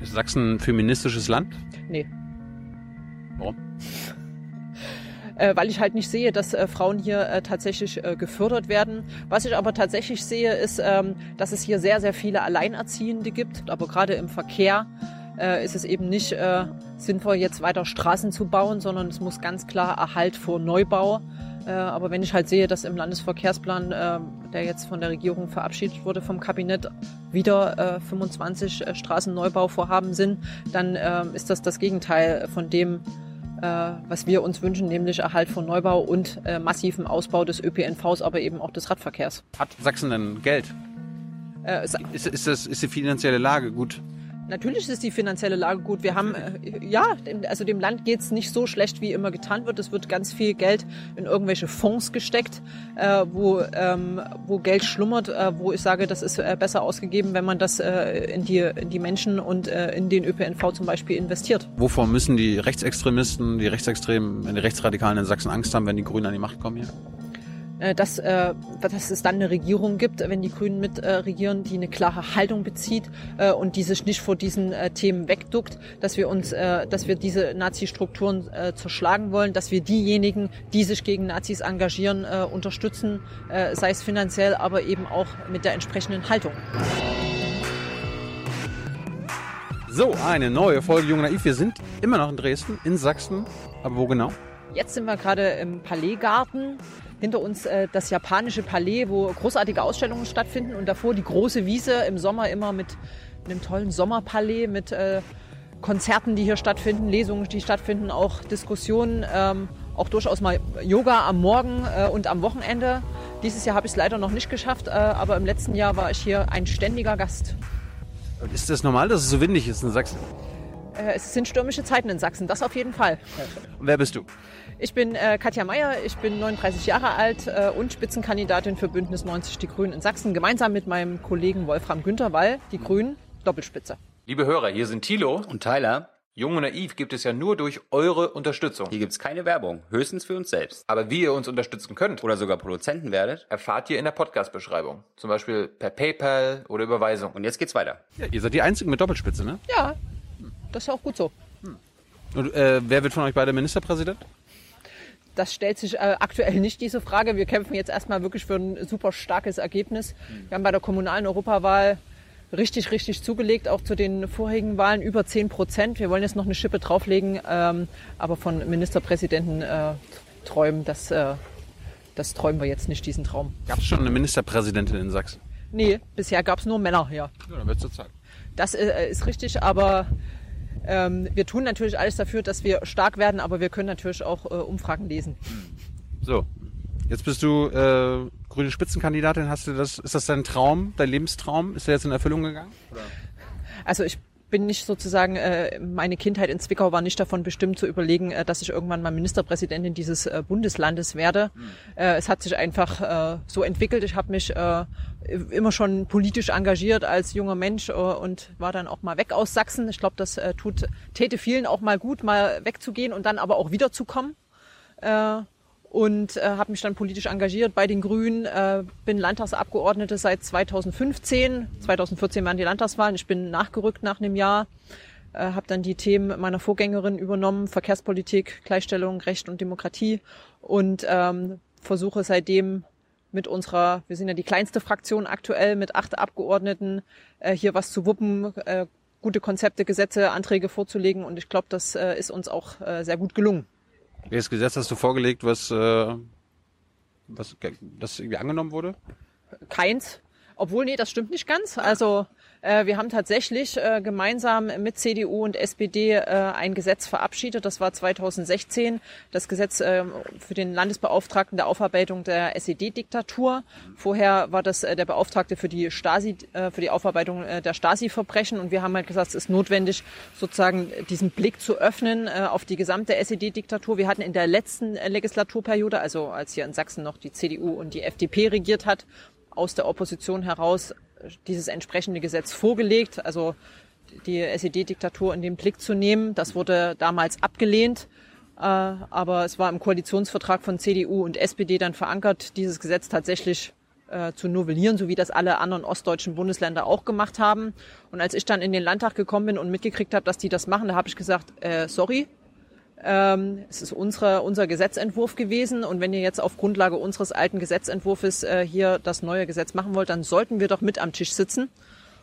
Ist Sachsen ein feministisches Land? Nee. Warum? Äh, weil ich halt nicht sehe, dass äh, Frauen hier äh, tatsächlich äh, gefördert werden. Was ich aber tatsächlich sehe, ist, ähm, dass es hier sehr, sehr viele Alleinerziehende gibt. Aber gerade im Verkehr äh, ist es eben nicht äh, sinnvoll, jetzt weiter Straßen zu bauen, sondern es muss ganz klar Erhalt vor Neubau. Äh, aber wenn ich halt sehe, dass im Landesverkehrsplan, äh, der jetzt von der Regierung verabschiedet wurde, vom Kabinett wieder äh, 25 äh, Straßenneubauvorhaben sind, dann ist das das Gegenteil von dem, was wir uns wünschen, nämlich Erhalt von Neubau und massiven Ausbau des ÖPNVs, aber eben auch des Radverkehrs. Hat Sachsen denn Geld? Äh, Ist, ist, das, ist die finanzielle Lage gut? Natürlich ist die finanzielle Lage gut. Wir haben, äh, ja, also dem Land geht's nicht so schlecht, wie immer getan wird. Es wird ganz viel Geld in irgendwelche Fonds gesteckt, äh, wo, ähm, wo Geld schlummert, äh, wo ich sage, das ist äh, besser ausgegeben, wenn man das äh, in, die, in die Menschen und äh, in den ÖPNV zum Beispiel investiert. Wovor müssen die Rechtsextremisten, die Rechtsextremen, die Rechtsradikalen in Sachsen Angst haben, wenn die Grünen an die Macht kommen hier? Äh, dass, äh, dass es dann eine Regierung gibt, wenn die Grünen mit äh, regieren, die eine klare Haltung bezieht äh, und die sich nicht vor diesen äh, Themen wegduckt, dass wir uns, äh, dass wir diese Nazi-Strukturen äh, zerschlagen wollen, dass wir diejenigen, die sich gegen Nazis engagieren, äh, unterstützen, äh, sei es finanziell, aber eben auch mit der entsprechenden Haltung. So, eine neue Folge Jung Naiv. Wir sind immer noch in Dresden, in Sachsen. Aber wo genau? Jetzt sind wir gerade im Palaisgarten. Hinter uns äh, das japanische Palais, wo großartige Ausstellungen stattfinden und davor die große Wiese im Sommer immer mit einem tollen Sommerpalais, mit äh, Konzerten, die hier stattfinden, Lesungen, die stattfinden, auch Diskussionen, ähm, auch durchaus mal Yoga am Morgen äh, und am Wochenende. Dieses Jahr habe ich es leider noch nicht geschafft, äh, aber im letzten Jahr war ich hier ein ständiger Gast. Ist das normal, dass es so windig ist in Sachsen? Äh, es sind stürmische Zeiten in Sachsen, das auf jeden Fall. Und wer bist du? Ich bin äh, Katja Mayer, ich bin 39 Jahre alt äh, und Spitzenkandidatin für Bündnis 90 Die Grünen in Sachsen, gemeinsam mit meinem Kollegen Wolfram Günther, weil die Grünen Doppelspitze. Liebe Hörer, hier sind Thilo. Und Tyler, Jung und Naiv gibt es ja nur durch eure Unterstützung. hier gibt's keine Werbung, höchstens für uns selbst. Aber wie ihr uns unterstützen könnt, Oder sogar Produzenten werdet. erfahrt ihr in der Podcast-Beschreibung. Zum Beispiel per PayPal oder Überweisung. Und jetzt geht's weiter. Ja, ihr seid die Einzigen mit Doppelspitze, ne? Ja, das ist auch gut so. Und äh, wer wird von euch beide Ministerpräsident? Das stellt sich äh, aktuell nicht diese Frage. Wir kämpfen jetzt erstmal wirklich für ein super starkes Ergebnis. Wir haben bei der kommunalen Europawahl richtig, richtig zugelegt, auch zu den vorherigen Wahlen über 10 Prozent. Wir wollen jetzt noch eine Schippe drauflegen, ähm, aber von Ministerpräsidenten äh, träumen, das, äh, das träumen wir jetzt nicht, diesen Traum. Gab es schon eine Ministerpräsidentin in Sachsen? Nee, bisher gab es nur Männer hier. Ja, dann wird's zur Zeit. Das äh, ist richtig, aber ähm, wir tun natürlich alles dafür, dass wir stark werden, aber wir können natürlich auch äh, Umfragen lesen. So, jetzt bist du äh, grüne Spitzenkandidatin. Hast du das? Ist das dein Traum, dein Lebenstraum? Ist der jetzt in Erfüllung gegangen? Also ich bin nicht sozusagen, äh, meine Kindheit in Zwickau war nicht davon bestimmt zu überlegen, äh, dass ich irgendwann mal Ministerpräsidentin dieses äh, Bundeslandes werde. Äh, es hat sich einfach äh, so entwickelt. Ich habe mich äh, immer schon politisch engagiert als junger Mensch äh, und war dann auch mal weg aus Sachsen. Ich glaube, das äh, tut, täte vielen auch mal gut, mal wegzugehen und dann aber auch wiederzukommen. Äh, und äh, habe mich dann politisch engagiert bei den Grünen, äh, bin Landtagsabgeordnete seit 2015. 2014 waren die Landtagswahlen. Ich bin nachgerückt nach einem Jahr, äh, habe dann die Themen meiner Vorgängerin übernommen, Verkehrspolitik, Gleichstellung, Recht und Demokratie und ähm, versuche seitdem mit unserer, wir sind ja die kleinste Fraktion aktuell mit acht Abgeordneten, äh, hier was zu wuppen, äh, gute Konzepte, Gesetze, Anträge vorzulegen und ich glaube, das äh, ist uns auch äh, sehr gut gelungen. Welches Gesetz hast du vorgelegt, was, äh, was das irgendwie angenommen wurde? Keins. Obwohl, nee, das stimmt nicht ganz. Also wir haben tatsächlich äh, gemeinsam mit CDU und SPD äh, ein Gesetz verabschiedet. Das war 2016. Das Gesetz äh, für den Landesbeauftragten der Aufarbeitung der SED-Diktatur. Vorher war das äh, der Beauftragte für die Stasi, äh, für die Aufarbeitung äh, der Stasi-Verbrechen. Und wir haben halt gesagt, es ist notwendig, sozusagen diesen Blick zu öffnen äh, auf die gesamte SED-Diktatur. Wir hatten in der letzten äh, Legislaturperiode, also als hier in Sachsen noch die CDU und die FDP regiert hat, aus der Opposition heraus dieses entsprechende Gesetz vorgelegt, also die SED-Diktatur in den Blick zu nehmen. Das wurde damals abgelehnt, äh, aber es war im Koalitionsvertrag von CDU und SPD dann verankert, dieses Gesetz tatsächlich äh, zu novellieren, so wie das alle anderen ostdeutschen Bundesländer auch gemacht haben. Und als ich dann in den Landtag gekommen bin und mitgekriegt habe, dass die das machen, da habe ich gesagt, äh, sorry, ähm, es ist unsere, unser Gesetzentwurf gewesen und wenn ihr jetzt auf Grundlage unseres alten Gesetzentwurfs äh, hier das neue Gesetz machen wollt, dann sollten wir doch mit am Tisch sitzen.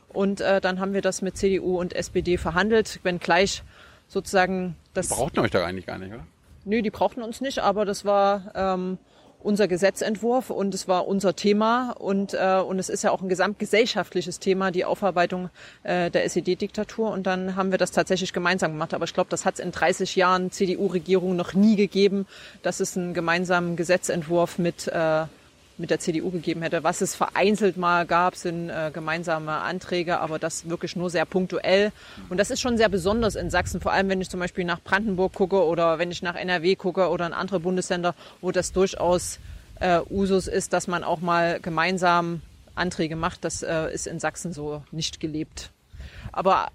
Und äh, dann haben wir das mit CDU und SPD verhandelt, wenn gleich sozusagen das. Die brauchten euch da eigentlich gar nicht, oder? Nö, die brauchten uns nicht, aber das war ähm, unser Gesetzentwurf und es war unser Thema und, äh, und es ist ja auch ein gesamtgesellschaftliches Thema, die Aufarbeitung äh, der SED-Diktatur und dann haben wir das tatsächlich gemeinsam gemacht. Aber ich glaube, das hat es in 30 Jahren CDU-Regierung noch nie gegeben, dass es einen gemeinsamen Gesetzentwurf mit äh, mit der CDU gegeben hätte. Was es vereinzelt mal gab, sind äh, gemeinsame Anträge, aber das wirklich nur sehr punktuell. Und das ist schon sehr besonders in Sachsen, vor allem wenn ich zum Beispiel nach Brandenburg gucke oder wenn ich nach NRW gucke oder in andere Bundesländer, wo das durchaus äh, Usus ist, dass man auch mal gemeinsam Anträge macht. Das äh, ist in Sachsen so nicht gelebt. Aber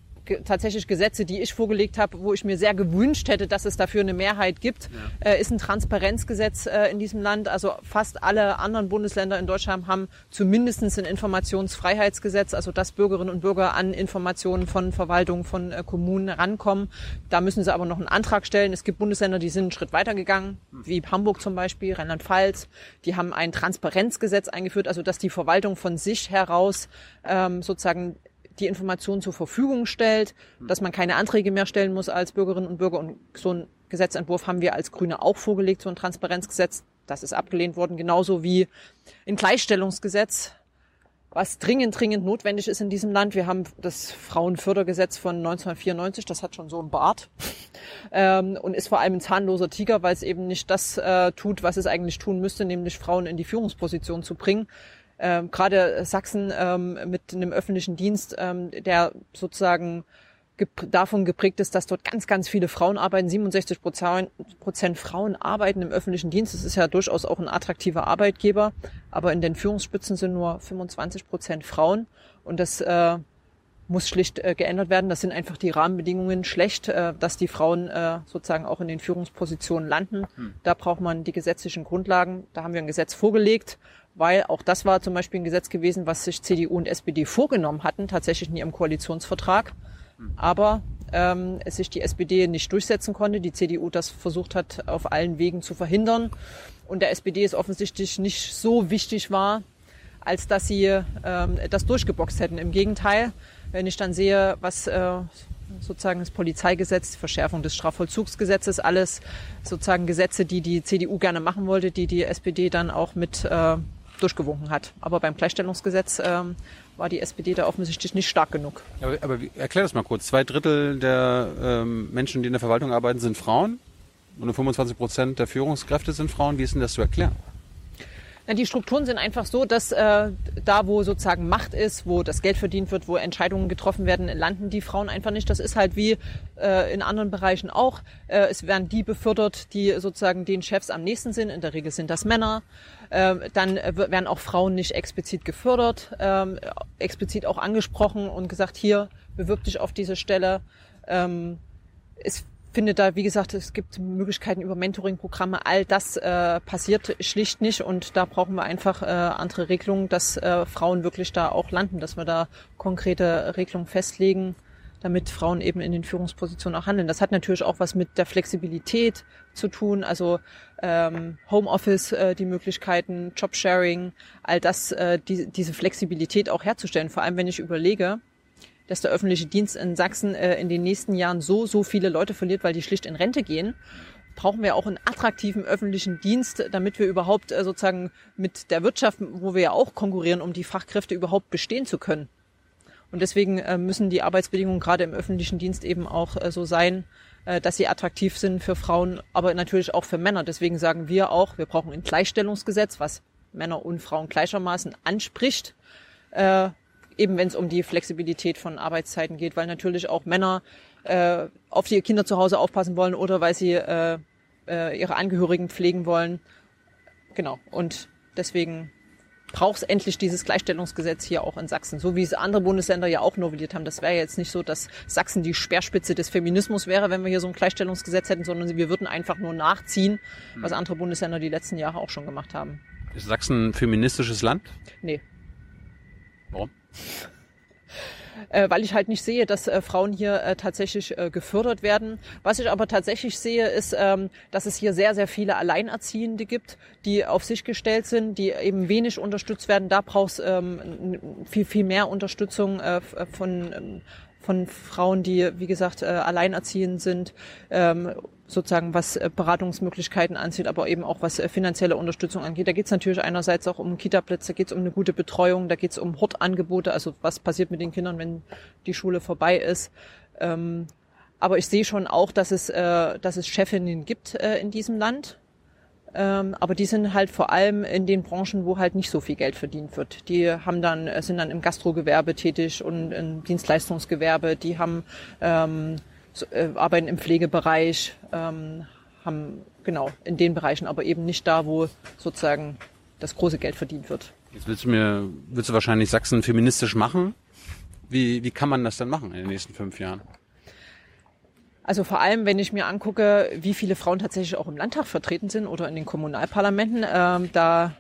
tatsächlich Gesetze, die ich vorgelegt habe, wo ich mir sehr gewünscht hätte, dass es dafür eine Mehrheit gibt, ja. äh, ist ein Transparenzgesetz äh, in diesem Land. Also fast alle anderen Bundesländer in Deutschland haben zumindest ein Informationsfreiheitsgesetz, also dass Bürgerinnen und Bürger an Informationen von Verwaltung, von äh, Kommunen rankommen. Da müssen sie aber noch einen Antrag stellen. Es gibt Bundesländer, die sind einen Schritt weitergegangen, wie Hamburg zum Beispiel, Rheinland-Pfalz. Die haben ein Transparenzgesetz eingeführt, also dass die Verwaltung von sich heraus ähm, sozusagen die Informationen zur Verfügung stellt, dass man keine Anträge mehr stellen muss als Bürgerinnen und Bürger. Und so einen Gesetzentwurf haben wir als Grüne auch vorgelegt, so ein Transparenzgesetz. Das ist abgelehnt worden, genauso wie ein Gleichstellungsgesetz, was dringend, dringend notwendig ist in diesem Land. Wir haben das Frauenfördergesetz von 1994, das hat schon so einen Bart ähm, und ist vor allem ein zahnloser Tiger, weil es eben nicht das äh, tut, was es eigentlich tun müsste, nämlich Frauen in die Führungsposition zu bringen ähm, gerade Sachsen ähm, mit einem öffentlichen Dienst, ähm, der sozusagen davon geprägt ist, dass dort ganz, ganz viele Frauen arbeiten. 67 Prozent Frauen arbeiten im öffentlichen Dienst. Das ist ja durchaus auch ein attraktiver Arbeitgeber. Aber in den Führungsspitzen sind nur 25 Prozent Frauen. Und das äh, muss schlicht äh, geändert werden. Das sind einfach die Rahmenbedingungen schlecht, äh, dass die Frauen äh, sozusagen auch in den Führungspositionen landen. Hm. Da braucht man die gesetzlichen Grundlagen. Da haben wir ein Gesetz vorgelegt weil auch das war zum Beispiel ein Gesetz gewesen, was sich CDU und SPD vorgenommen hatten, tatsächlich in ihrem Koalitionsvertrag, aber ähm, es sich die SPD nicht durchsetzen konnte, die CDU das versucht hat, auf allen Wegen zu verhindern. Und der SPD es offensichtlich nicht so wichtig war, als dass sie ähm, das durchgeboxt hätten. Im Gegenteil, wenn ich dann sehe, was äh, sozusagen das Polizeigesetz, Verschärfung des Strafvollzugsgesetzes, alles sozusagen Gesetze, die die CDU gerne machen wollte, die die SPD dann auch mit äh, durchgewunken hat. Aber beim Gleichstellungsgesetz ähm, war die SPD da offensichtlich nicht stark genug. Aber, aber erklär das mal kurz. Zwei Drittel der ähm, Menschen, die in der Verwaltung arbeiten, sind Frauen und nur 25 Prozent der Führungskräfte sind Frauen. Wie ist denn das zu erklären? Na, die Strukturen sind einfach so, dass äh, da, wo sozusagen Macht ist, wo das Geld verdient wird, wo Entscheidungen getroffen werden, landen die Frauen einfach nicht. Das ist halt wie äh, in anderen Bereichen auch. Äh, es werden die befördert, die sozusagen den Chefs am nächsten sind. In der Regel sind das Männer. Ähm, dann werden auch Frauen nicht explizit gefördert, ähm, explizit auch angesprochen und gesagt, hier, bewirb dich auf diese Stelle. Ähm, es finde da, wie gesagt, es gibt Möglichkeiten über Mentoring-Programme. All das äh, passiert schlicht nicht und da brauchen wir einfach äh, andere Regelungen, dass äh, Frauen wirklich da auch landen, dass wir da konkrete Regelungen festlegen, damit Frauen eben in den Führungspositionen auch handeln. Das hat natürlich auch was mit der Flexibilität zu tun, also ähm, Homeoffice, äh, die Möglichkeiten, Jobsharing, all das, äh, die, diese Flexibilität auch herzustellen. Vor allem, wenn ich überlege, dass der öffentliche Dienst in Sachsen äh, in den nächsten Jahren so, so viele Leute verliert, weil die schlicht in Rente gehen, brauchen wir auch einen attraktiven öffentlichen Dienst, damit wir überhaupt äh, sozusagen mit der Wirtschaft, wo wir ja auch konkurrieren, um die Fachkräfte überhaupt bestehen zu können. Und deswegen äh, müssen die Arbeitsbedingungen gerade im öffentlichen Dienst eben auch äh, so sein, äh, dass sie attraktiv sind für Frauen, aber natürlich auch für Männer. Deswegen sagen wir auch, wir brauchen ein Gleichstellungsgesetz, was Männer und Frauen gleichermaßen anspricht, äh, eben wenn es um die Flexibilität von Arbeitszeiten geht, weil natürlich auch Männer äh, auf die Kinder zu Hause aufpassen wollen oder weil sie äh, äh, ihre Angehörigen pflegen wollen. Genau. Und deswegen braucht es endlich dieses Gleichstellungsgesetz hier auch in Sachsen, so wie es andere Bundesländer ja auch novelliert haben. Das wäre jetzt nicht so, dass Sachsen die Speerspitze des Feminismus wäre, wenn wir hier so ein Gleichstellungsgesetz hätten, sondern wir würden einfach nur nachziehen, was andere Bundesländer die letzten Jahre auch schon gemacht haben. Ist Sachsen ein feministisches Land? Nee. Warum? Äh, weil ich halt nicht sehe, dass äh, Frauen hier äh, tatsächlich äh, gefördert werden. Was ich aber tatsächlich sehe, ist, ähm, dass es hier sehr, sehr viele Alleinerziehende gibt, die auf sich gestellt sind, die eben wenig unterstützt werden. Da braucht es ähm, viel, viel mehr Unterstützung äh, von ähm, von Frauen, die, wie gesagt, äh, alleinerziehend sind, ähm, sozusagen was äh, Beratungsmöglichkeiten anzieht, aber eben auch was äh, finanzielle Unterstützung angeht. Da geht es natürlich einerseits auch um Kitaplätze, da geht es um eine gute Betreuung, da geht es um Hortangebote, also was passiert mit den Kindern, wenn die Schule vorbei ist. Ähm, aber ich sehe schon auch, dass es, äh, dass es Chefinnen gibt äh, in diesem Land. Ähm, aber die sind halt vor allem in den Branchen, wo halt nicht so viel Geld verdient wird. Die haben dann, äh, sind dann im Gastrogewerbe tätig und im Dienstleistungsgewerbe. Die haben ähm, so, äh, arbeiten im Pflegebereich, ähm, haben genau in den Bereichen, aber eben nicht da, wo sozusagen das große Geld verdient wird. Jetzt willst du mir, willst du wahrscheinlich Sachsen feministisch machen? Wie, wie kann man das denn machen in den nächsten fünf Jahren? Also vor allem, wenn ich mir angucke, wie viele Frauen tatsächlich auch im Landtag vertreten sind oder in den Kommunalparlamenten, ähm, da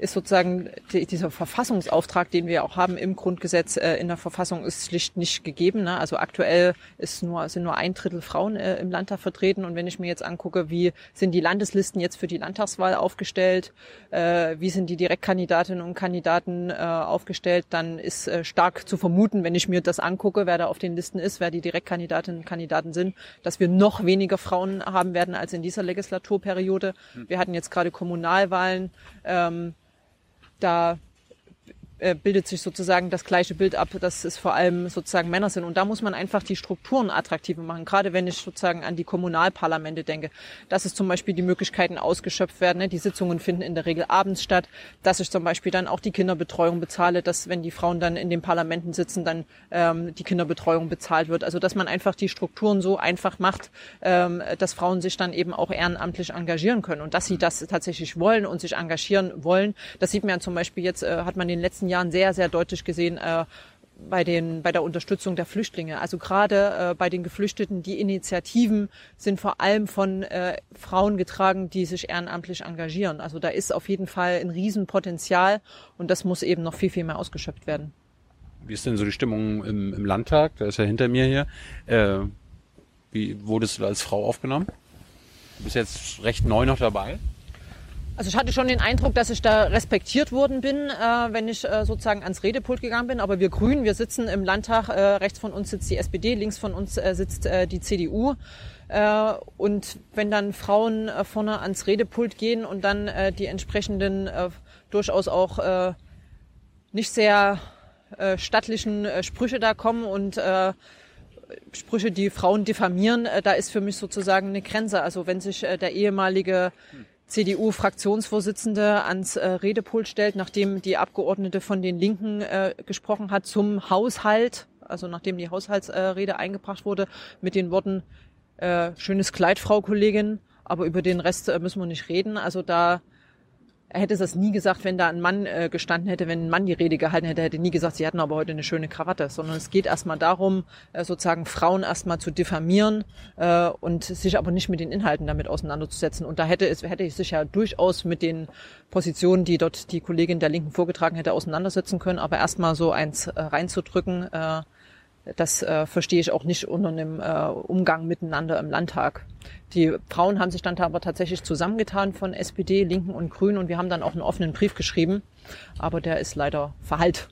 ist sozusagen die, dieser Verfassungsauftrag, den wir auch haben im Grundgesetz äh, in der Verfassung, ist schlicht nicht gegeben. Ne? Also aktuell ist nur, sind nur ein Drittel Frauen äh, im Landtag vertreten. Und wenn ich mir jetzt angucke, wie sind die Landeslisten jetzt für die Landtagswahl aufgestellt, äh, wie sind die Direktkandidatinnen und Kandidaten äh, aufgestellt, dann ist äh, stark zu vermuten, wenn ich mir das angucke, wer da auf den Listen ist, wer die Direktkandidatinnen und Kandidaten sind, dass wir noch weniger Frauen haben werden als in dieser Legislaturperiode. Wir hatten jetzt gerade Kommunalwahlen. Ähm, da äh, bildet sich sozusagen das gleiche Bild ab, dass es vor allem sozusagen Männer sind. Und da muss man einfach die Strukturen attraktiver machen. Gerade wenn ich sozusagen an die Kommunalparlamente denke, dass es zum Beispiel die Möglichkeiten ausgeschöpft werden. Ne? Die Sitzungen finden in der Regel abends statt, dass ich zum Beispiel dann auch die Kinderbetreuung bezahle, dass wenn die Frauen dann in den Parlamenten sitzen, dann ähm, die Kinderbetreuung bezahlt wird. Also dass man einfach die Strukturen so einfach macht, ähm, dass Frauen sich dann eben auch ehrenamtlich engagieren können. Und dass sie das tatsächlich wollen und sich engagieren wollen, das sieht man ja zum Beispiel jetzt, äh, hat man in den letzten Jahren sehr, sehr deutlich gesehen äh, bei, den, bei der Unterstützung der Flüchtlinge. Also gerade äh, bei den Geflüchteten, die Initiativen sind vor allem von äh, Frauen getragen, die sich ehrenamtlich engagieren. Also da ist auf jeden Fall ein Riesenpotenzial und das muss eben noch viel, viel mehr ausgeschöpft werden. Wie ist denn so die Stimmung im, im Landtag? Da ist ja hinter mir hier. Äh, wie wurdest du als Frau aufgenommen? Du bist jetzt recht neu noch dabei. Also ich hatte schon den Eindruck, dass ich da respektiert worden bin, äh, wenn ich äh, sozusagen ans Redepult gegangen bin. Aber wir Grünen, wir sitzen im Landtag, äh, rechts von uns sitzt die SPD, links von uns äh, sitzt äh, die CDU. Äh, und wenn dann Frauen vorne ans Redepult gehen und dann die entsprechenden durchaus auch nicht sehr stattlichen Sprüche da kommen und Sprüche, die Frauen diffamieren, da ist für mich sozusagen eine Grenze. Also wenn sich der ehemalige CDU-Fraktionsvorsitzende ans äh, Redepult stellt, nachdem die Abgeordnete von den Linken äh, gesprochen hat zum Haushalt, also nachdem die Haushaltsrede äh, eingebracht wurde, mit den Worten äh, schönes Kleid, Frau Kollegin, aber über den Rest äh, müssen wir nicht reden. Also da er hätte das nie gesagt, wenn da ein Mann äh, gestanden hätte, wenn ein Mann die Rede gehalten hätte, hätte nie gesagt, sie hatten aber heute eine schöne Krawatte, sondern es geht erstmal darum, äh, sozusagen Frauen erstmal zu diffamieren äh, und sich aber nicht mit den Inhalten damit auseinanderzusetzen. Und da hätte es hätte ich sich ja durchaus mit den Positionen, die dort die Kollegin der Linken vorgetragen hätte, auseinandersetzen können, aber erstmal so eins äh, reinzudrücken, äh, das äh, verstehe ich auch nicht unter einem äh, Umgang miteinander im Landtag. Die Frauen haben sich dann aber tatsächlich zusammengetan von SPD, Linken und Grünen und wir haben dann auch einen offenen Brief geschrieben, aber der ist leider verhallt.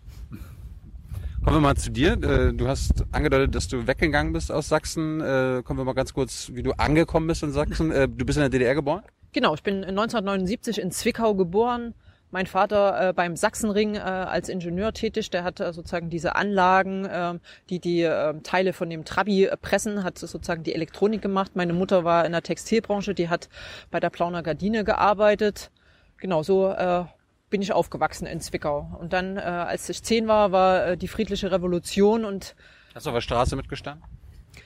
Kommen wir mal zu dir. Äh, du hast angedeutet, dass du weggegangen bist aus Sachsen. Äh, kommen wir mal ganz kurz, wie du angekommen bist in Sachsen. Äh, du bist in der DDR geboren? Genau, ich bin 1979 in Zwickau geboren, mein Vater äh, beim Sachsenring äh, als Ingenieur tätig, der hat äh, sozusagen diese Anlagen, äh, die die äh, Teile von dem Trabi äh, pressen, hat sozusagen die Elektronik gemacht. Meine Mutter war in der Textilbranche, die hat bei der Plauner Gardine gearbeitet. Genau, so äh, bin ich aufgewachsen in Zwickau. Und dann, äh, als ich zehn war, war äh, die friedliche Revolution und Hast du auf der Straße mitgestanden?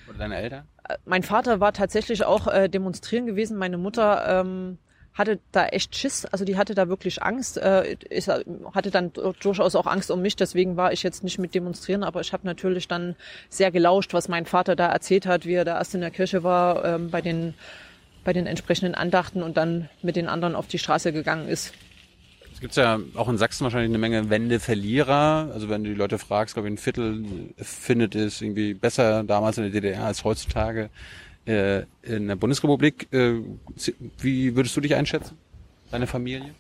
Oder deine Eltern? Äh, mein Vater war tatsächlich auch äh, demonstrieren gewesen. Meine Mutter ähm, hatte da echt Schiss, also die hatte da wirklich Angst, äh, ist, hatte dann durchaus auch Angst um mich, deswegen war ich jetzt nicht mit demonstrieren, aber ich habe natürlich dann sehr gelauscht, was mein Vater da erzählt hat, wie er da erst in der Kirche war, ähm, bei den bei den entsprechenden Andachten und dann mit den anderen auf die Straße gegangen ist. Es gibt ja auch in Sachsen wahrscheinlich eine Menge Wende-Verlierer. Also wenn du die Leute fragst, glaube ich, ein Viertel findet es irgendwie besser damals in der DDR als heutzutage äh, in der Bundesrepublik. Äh, wie würdest du dich einschätzen? Deine Familie?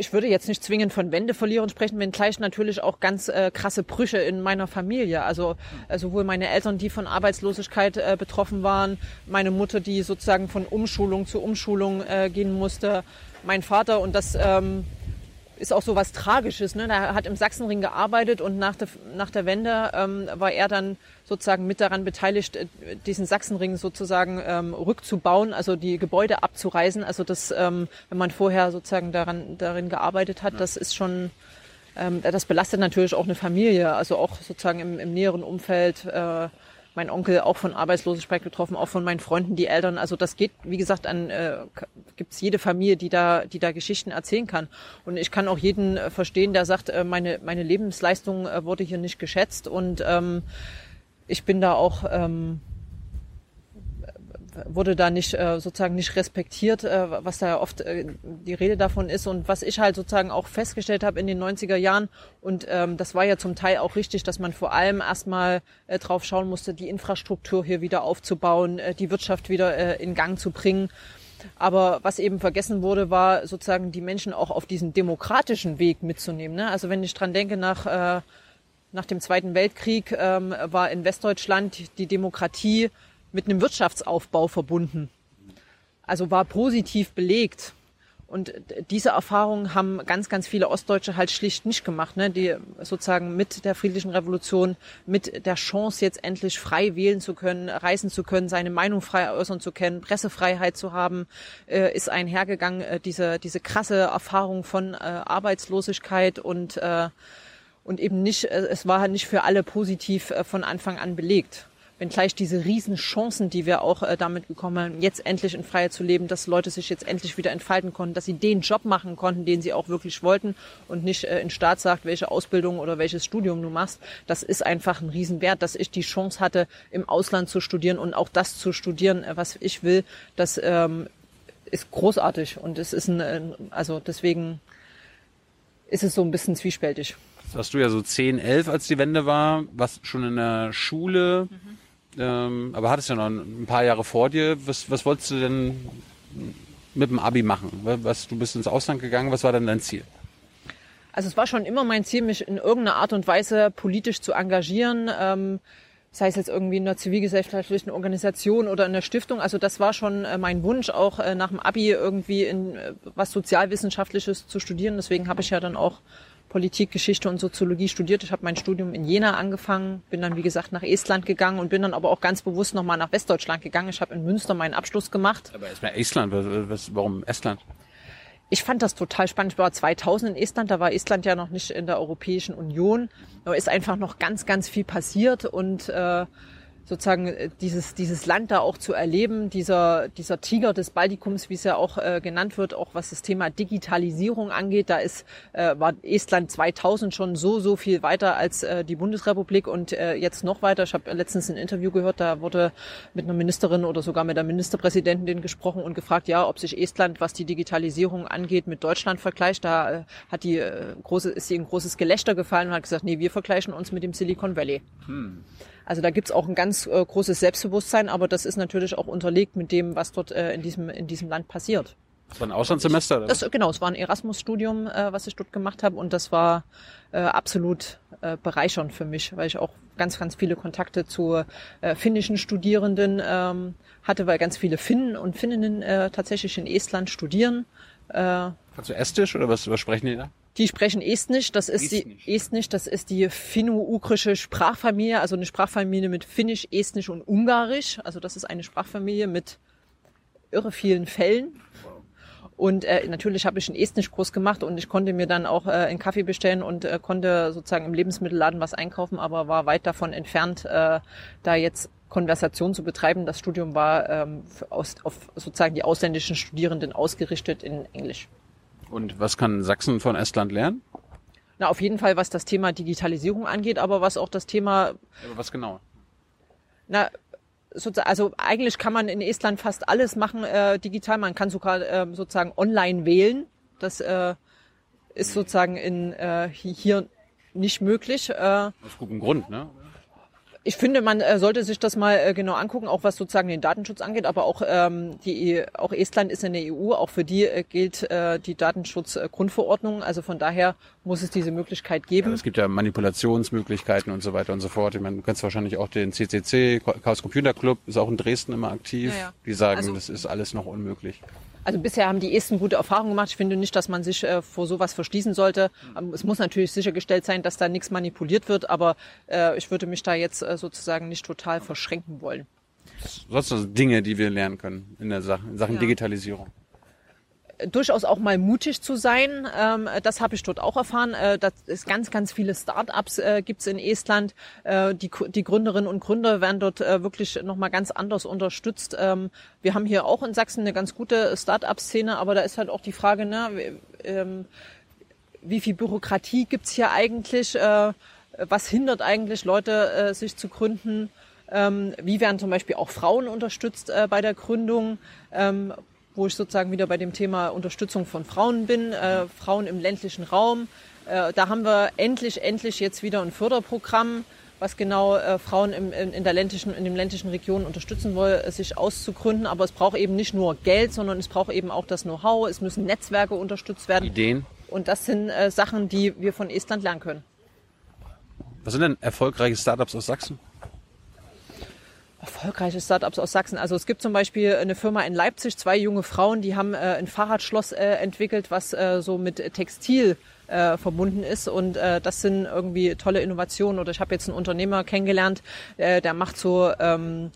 ich würde jetzt nicht zwingend von Wendeverlierern sprechen, wenngleich natürlich auch ganz äh, krasse Brüche in meiner Familie. Also sowohl meine Eltern, die von Arbeitslosigkeit äh, betroffen waren, meine Mutter, die sozusagen von Umschulung zu Umschulung äh, gehen musste, mein Vater und das ähm, ist auch so was Tragisches. Ne? Er hat im Sachsenring gearbeitet und nach der, nach der Wende ähm, war er dann sozusagen mit daran beteiligt, äh, diesen Sachsenring sozusagen ähm, rückzubauen, also die Gebäude abzureißen. Also das, ähm, wenn man vorher sozusagen daran, darin gearbeitet hat, das ist schon, ähm, das belastet natürlich auch eine Familie, also auch sozusagen im, im näheren Umfeld. Äh, mein Onkel auch von Arbeitslosigkeit getroffen, auch von meinen Freunden, die Eltern. Also das geht, wie gesagt, an äh, gibt es jede Familie, die da, die da Geschichten erzählen kann. Und ich kann auch jeden äh, verstehen, der sagt, äh, meine meine Lebensleistung äh, wurde hier nicht geschätzt und ähm, ich bin da auch ähm, wurde da nicht äh, sozusagen nicht respektiert, äh, was da ja oft äh, die Rede davon ist und was ich halt sozusagen auch festgestellt habe in den 90er Jahren und ähm, das war ja zum Teil auch richtig, dass man vor allem erstmal äh, drauf schauen musste, die Infrastruktur hier wieder aufzubauen, äh, die Wirtschaft wieder äh, in Gang zu bringen. Aber was eben vergessen wurde, war sozusagen die Menschen auch auf diesen demokratischen Weg mitzunehmen. Ne? Also wenn ich dran denke, nach, äh, nach dem Zweiten Weltkrieg ähm, war in Westdeutschland die Demokratie mit einem Wirtschaftsaufbau verbunden. Also war positiv belegt. Und diese Erfahrungen haben ganz, ganz viele Ostdeutsche halt schlicht nicht gemacht, ne? die sozusagen mit der friedlichen Revolution, mit der Chance jetzt endlich frei wählen zu können, reisen zu können, seine Meinung frei äußern zu können, Pressefreiheit zu haben, äh, ist einhergegangen, äh, diese, diese krasse Erfahrung von äh, Arbeitslosigkeit und, äh, und eben nicht, äh, es war halt nicht für alle positiv äh, von Anfang an belegt wenngleich diese riesen Chancen, die wir auch äh, damit bekommen haben, jetzt endlich in Freiheit zu leben, dass Leute sich jetzt endlich wieder entfalten konnten, dass sie den Job machen konnten, den sie auch wirklich wollten und nicht äh, in Staat sagt, welche Ausbildung oder welches Studium du machst. Das ist einfach ein Riesenwert, dass ich die Chance hatte, im Ausland zu studieren und auch das zu studieren, äh, was ich will. Das ähm, ist großartig und es ist ein, also deswegen ist es so ein bisschen zwiespältig. Das warst du ja so 10, 11, als die Wende war, warst schon in der Schule. Mhm ähm, aber hattest ja noch ein paar Jahre vor dir. Was, was wolltest du denn mit dem Abi machen? Was, du bist ins Ausland gegangen, was war denn dein Ziel? Also es war schon immer mein Ziel, mich in irgendeiner Art und Weise politisch zu engagieren. Ähm, sei es jetzt irgendwie in einer zivilgesellschaftlichen Organisation oder in der Stiftung. Also das war schon äh, mein Wunsch, auch äh, nach dem Abi irgendwie in äh, was Sozialwissenschaftliches zu studieren. Deswegen habe ich ja dann auch Politik, Geschichte und Soziologie studiert. Ich habe mein Studium in Jena angefangen, bin dann wie gesagt nach Estland gegangen und bin dann aber auch ganz bewusst nochmal nach Westdeutschland gegangen. Ich habe in Münster meinen Abschluss gemacht. Aber erstmal Estland, was, warum Estland? Ich fand das total spannend. Ich war 2000 in Estland, da war Estland ja noch nicht in der Europäischen Union. Da ist einfach noch ganz, ganz viel passiert und äh, sozusagen äh, dieses, dieses Land da auch zu erleben, dieser, dieser Tiger des Baltikums, wie es ja auch äh, genannt wird, auch was das Thema Digitalisierung angeht, da ist, äh, war Estland 2000 schon so, so viel weiter als äh, die Bundesrepublik und äh, jetzt noch weiter. Ich habe letztens ein Interview gehört, da wurde mit einer Ministerin oder sogar mit der Ministerpräsidentin gesprochen und gefragt, ja, ob sich Estland, was die Digitalisierung angeht, mit Deutschland vergleicht. Da äh, hat die äh, große, ist sie ein großes Gelächter gefallen und hat gesagt, nee, wir vergleichen uns mit dem Silicon Valley. Hm. Also da gibt's auch ein ganz äh, großes Selbstbewusstsein, aber das ist natürlich auch unterlegt mit dem, was dort äh, in, diesem, in diesem Land passiert. Das war ein Auslandssemester? Oder? Das, genau, es war ein Erasmus-Studium, äh, was ich dort gemacht habe und das war äh, absolut äh, bereichernd für mich, weil ich auch ganz, ganz viele Kontakte zu äh, finnischen Studierenden ähm, hatte, weil ganz viele Finnen und Finninnen äh, tatsächlich in Estland studieren. Äh, Kannst du Estisch oder was, was sprechen die da? Die sprechen Estnisch, das ist Estnisch. die Estnisch, das ist die finno-ugrische Sprachfamilie, also eine Sprachfamilie mit Finnisch, Estnisch und Ungarisch. Also das ist eine Sprachfamilie mit irre vielen Fällen. Und äh, natürlich habe ich einen Estnisch-Kurs gemacht und ich konnte mir dann auch äh, einen Kaffee bestellen und äh, konnte sozusagen im Lebensmittelladen was einkaufen, aber war weit davon entfernt, äh, da jetzt Konversation zu betreiben. Das Studium war ähm, aus, auf sozusagen die ausländischen Studierenden ausgerichtet in Englisch. Und was kann Sachsen von Estland lernen? Na, auf jeden Fall, was das Thema Digitalisierung angeht, aber was auch das Thema. Aber was genau? Na, also eigentlich kann man in Estland fast alles machen äh, digital. Man kann sogar äh, sozusagen online wählen. Das äh, ist sozusagen in äh, hier nicht möglich. Äh, Aus gutem Grund, ne? Ich finde, man äh, sollte sich das mal äh, genau angucken, auch was sozusagen den Datenschutz angeht. Aber auch ähm, die, auch Estland ist in der EU, auch für die äh, gilt äh, die Datenschutzgrundverordnung. Also von daher muss es diese Möglichkeit geben. Ja, es gibt ja Manipulationsmöglichkeiten und so weiter und so fort. Ich meine, du kennst wahrscheinlich auch den CCC, Chaos Computer Club, ist auch in Dresden immer aktiv. Ja, ja. Die sagen, Also- das ist alles noch unmöglich. Also bisher haben die Esten gute Erfahrungen gemacht. Ich finde nicht, dass man sich äh, vor sowas verschließen sollte. Ähm, es muss natürlich sichergestellt sein, dass da nichts manipuliert wird, aber äh, ich würde mich da jetzt äh, sozusagen nicht total verschränken wollen. Sonst Dinge, die wir lernen können in der Sache, in Sachen Ja. Digitalisierung. Durchaus auch mal mutig zu sein. Ähm, das habe ich dort auch erfahren. Äh, das ist ganz, ganz viele Start-ups äh, gibt's in Estland. Äh, die, die Gründerinnen und Gründer werden dort äh, wirklich nochmal ganz anders unterstützt. Ähm, wir haben hier auch in Sachsen eine ganz gute Start-up-Szene, aber da ist halt auch die Frage, ne, wie- ähm, wie viel Bürokratie gibt's hier eigentlich? Äh, was hindert eigentlich Leute, äh, sich zu gründen? Ähm, wie werden zum Beispiel auch Frauen unterstützt äh, bei der Gründung? Ähm, wo ich sozusagen wieder bei dem Thema Unterstützung von Frauen bin, äh, Frauen im ländlichen Raum. Äh, da haben wir endlich, endlich jetzt wieder ein Förderprogramm, was genau äh, Frauen im, in, in, der ländlichen, in den ländlichen Regionen unterstützen will, äh, sich auszugründen. Aber es braucht eben nicht nur Geld, sondern es braucht eben auch das Know-how. Es müssen Netzwerke unterstützt werden. Ideen. Und das sind äh, Sachen, die wir von Estland lernen können. Was sind denn erfolgreiche Startups aus Sachsen? Erfolgreiche Startups aus Sachsen. Also es gibt zum Beispiel eine Firma in Leipzig, zwei junge Frauen, die haben äh, ein Fahrradschloss äh, entwickelt, was äh, so mit Textil äh, verbunden ist und äh, das sind irgendwie tolle Innovationen. Oder ich habe jetzt einen Unternehmer kennengelernt, äh, der macht so ähm,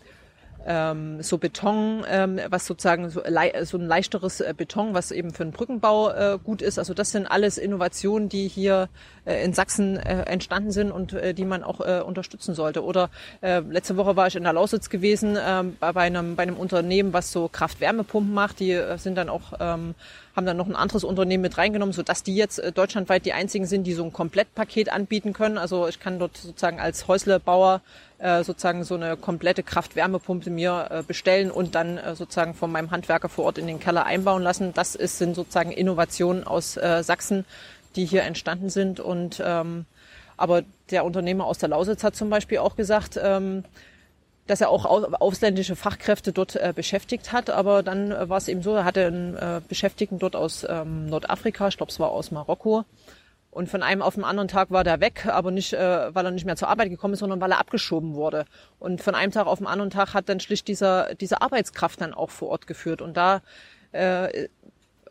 ähm, so Beton, ähm, was sozusagen so, so ein leichteres äh, Beton, was eben für den Brückenbau äh, gut ist. Also das sind alles Innovationen, die hier äh, in Sachsen äh, entstanden sind und äh, die man auch äh, unterstützen sollte. Oder äh, letzte Woche war ich in der Lausitz gewesen ähm, bei, bei, einem, bei einem Unternehmen, was so Kraft-Wärmepumpen macht. Die äh, sind dann auch ähm, haben dann noch ein anderes Unternehmen mit reingenommen, sodass die jetzt äh, deutschlandweit die einzigen sind, die so ein Komplettpaket anbieten können. Also ich kann dort sozusagen als Häuslebauer äh, sozusagen so eine komplette Kraft-Wärmepumpe mir äh, bestellen und dann äh, sozusagen von meinem Handwerker vor Ort in den Keller einbauen lassen. Das ist, sind sozusagen Innovationen aus äh, Sachsen, die hier entstanden sind. Und ähm, aber der Unternehmer aus der Lausitz hat zum Beispiel auch gesagt, ähm, dass er auch au- ausländische Fachkräfte dort äh, beschäftigt hat. Aber dann äh, war es eben so, er hatte einen äh, Beschäftigten dort aus ähm, Nordafrika, ich glaube es war aus Marokko. Und von einem auf den anderen Tag war der weg, aber nicht, äh, weil er nicht mehr zur Arbeit gekommen ist, sondern weil er abgeschoben wurde. Und von einem Tag auf den anderen Tag hat dann schlicht dieser, diese Arbeitskraft dann auch vor Ort geführt. Und da äh,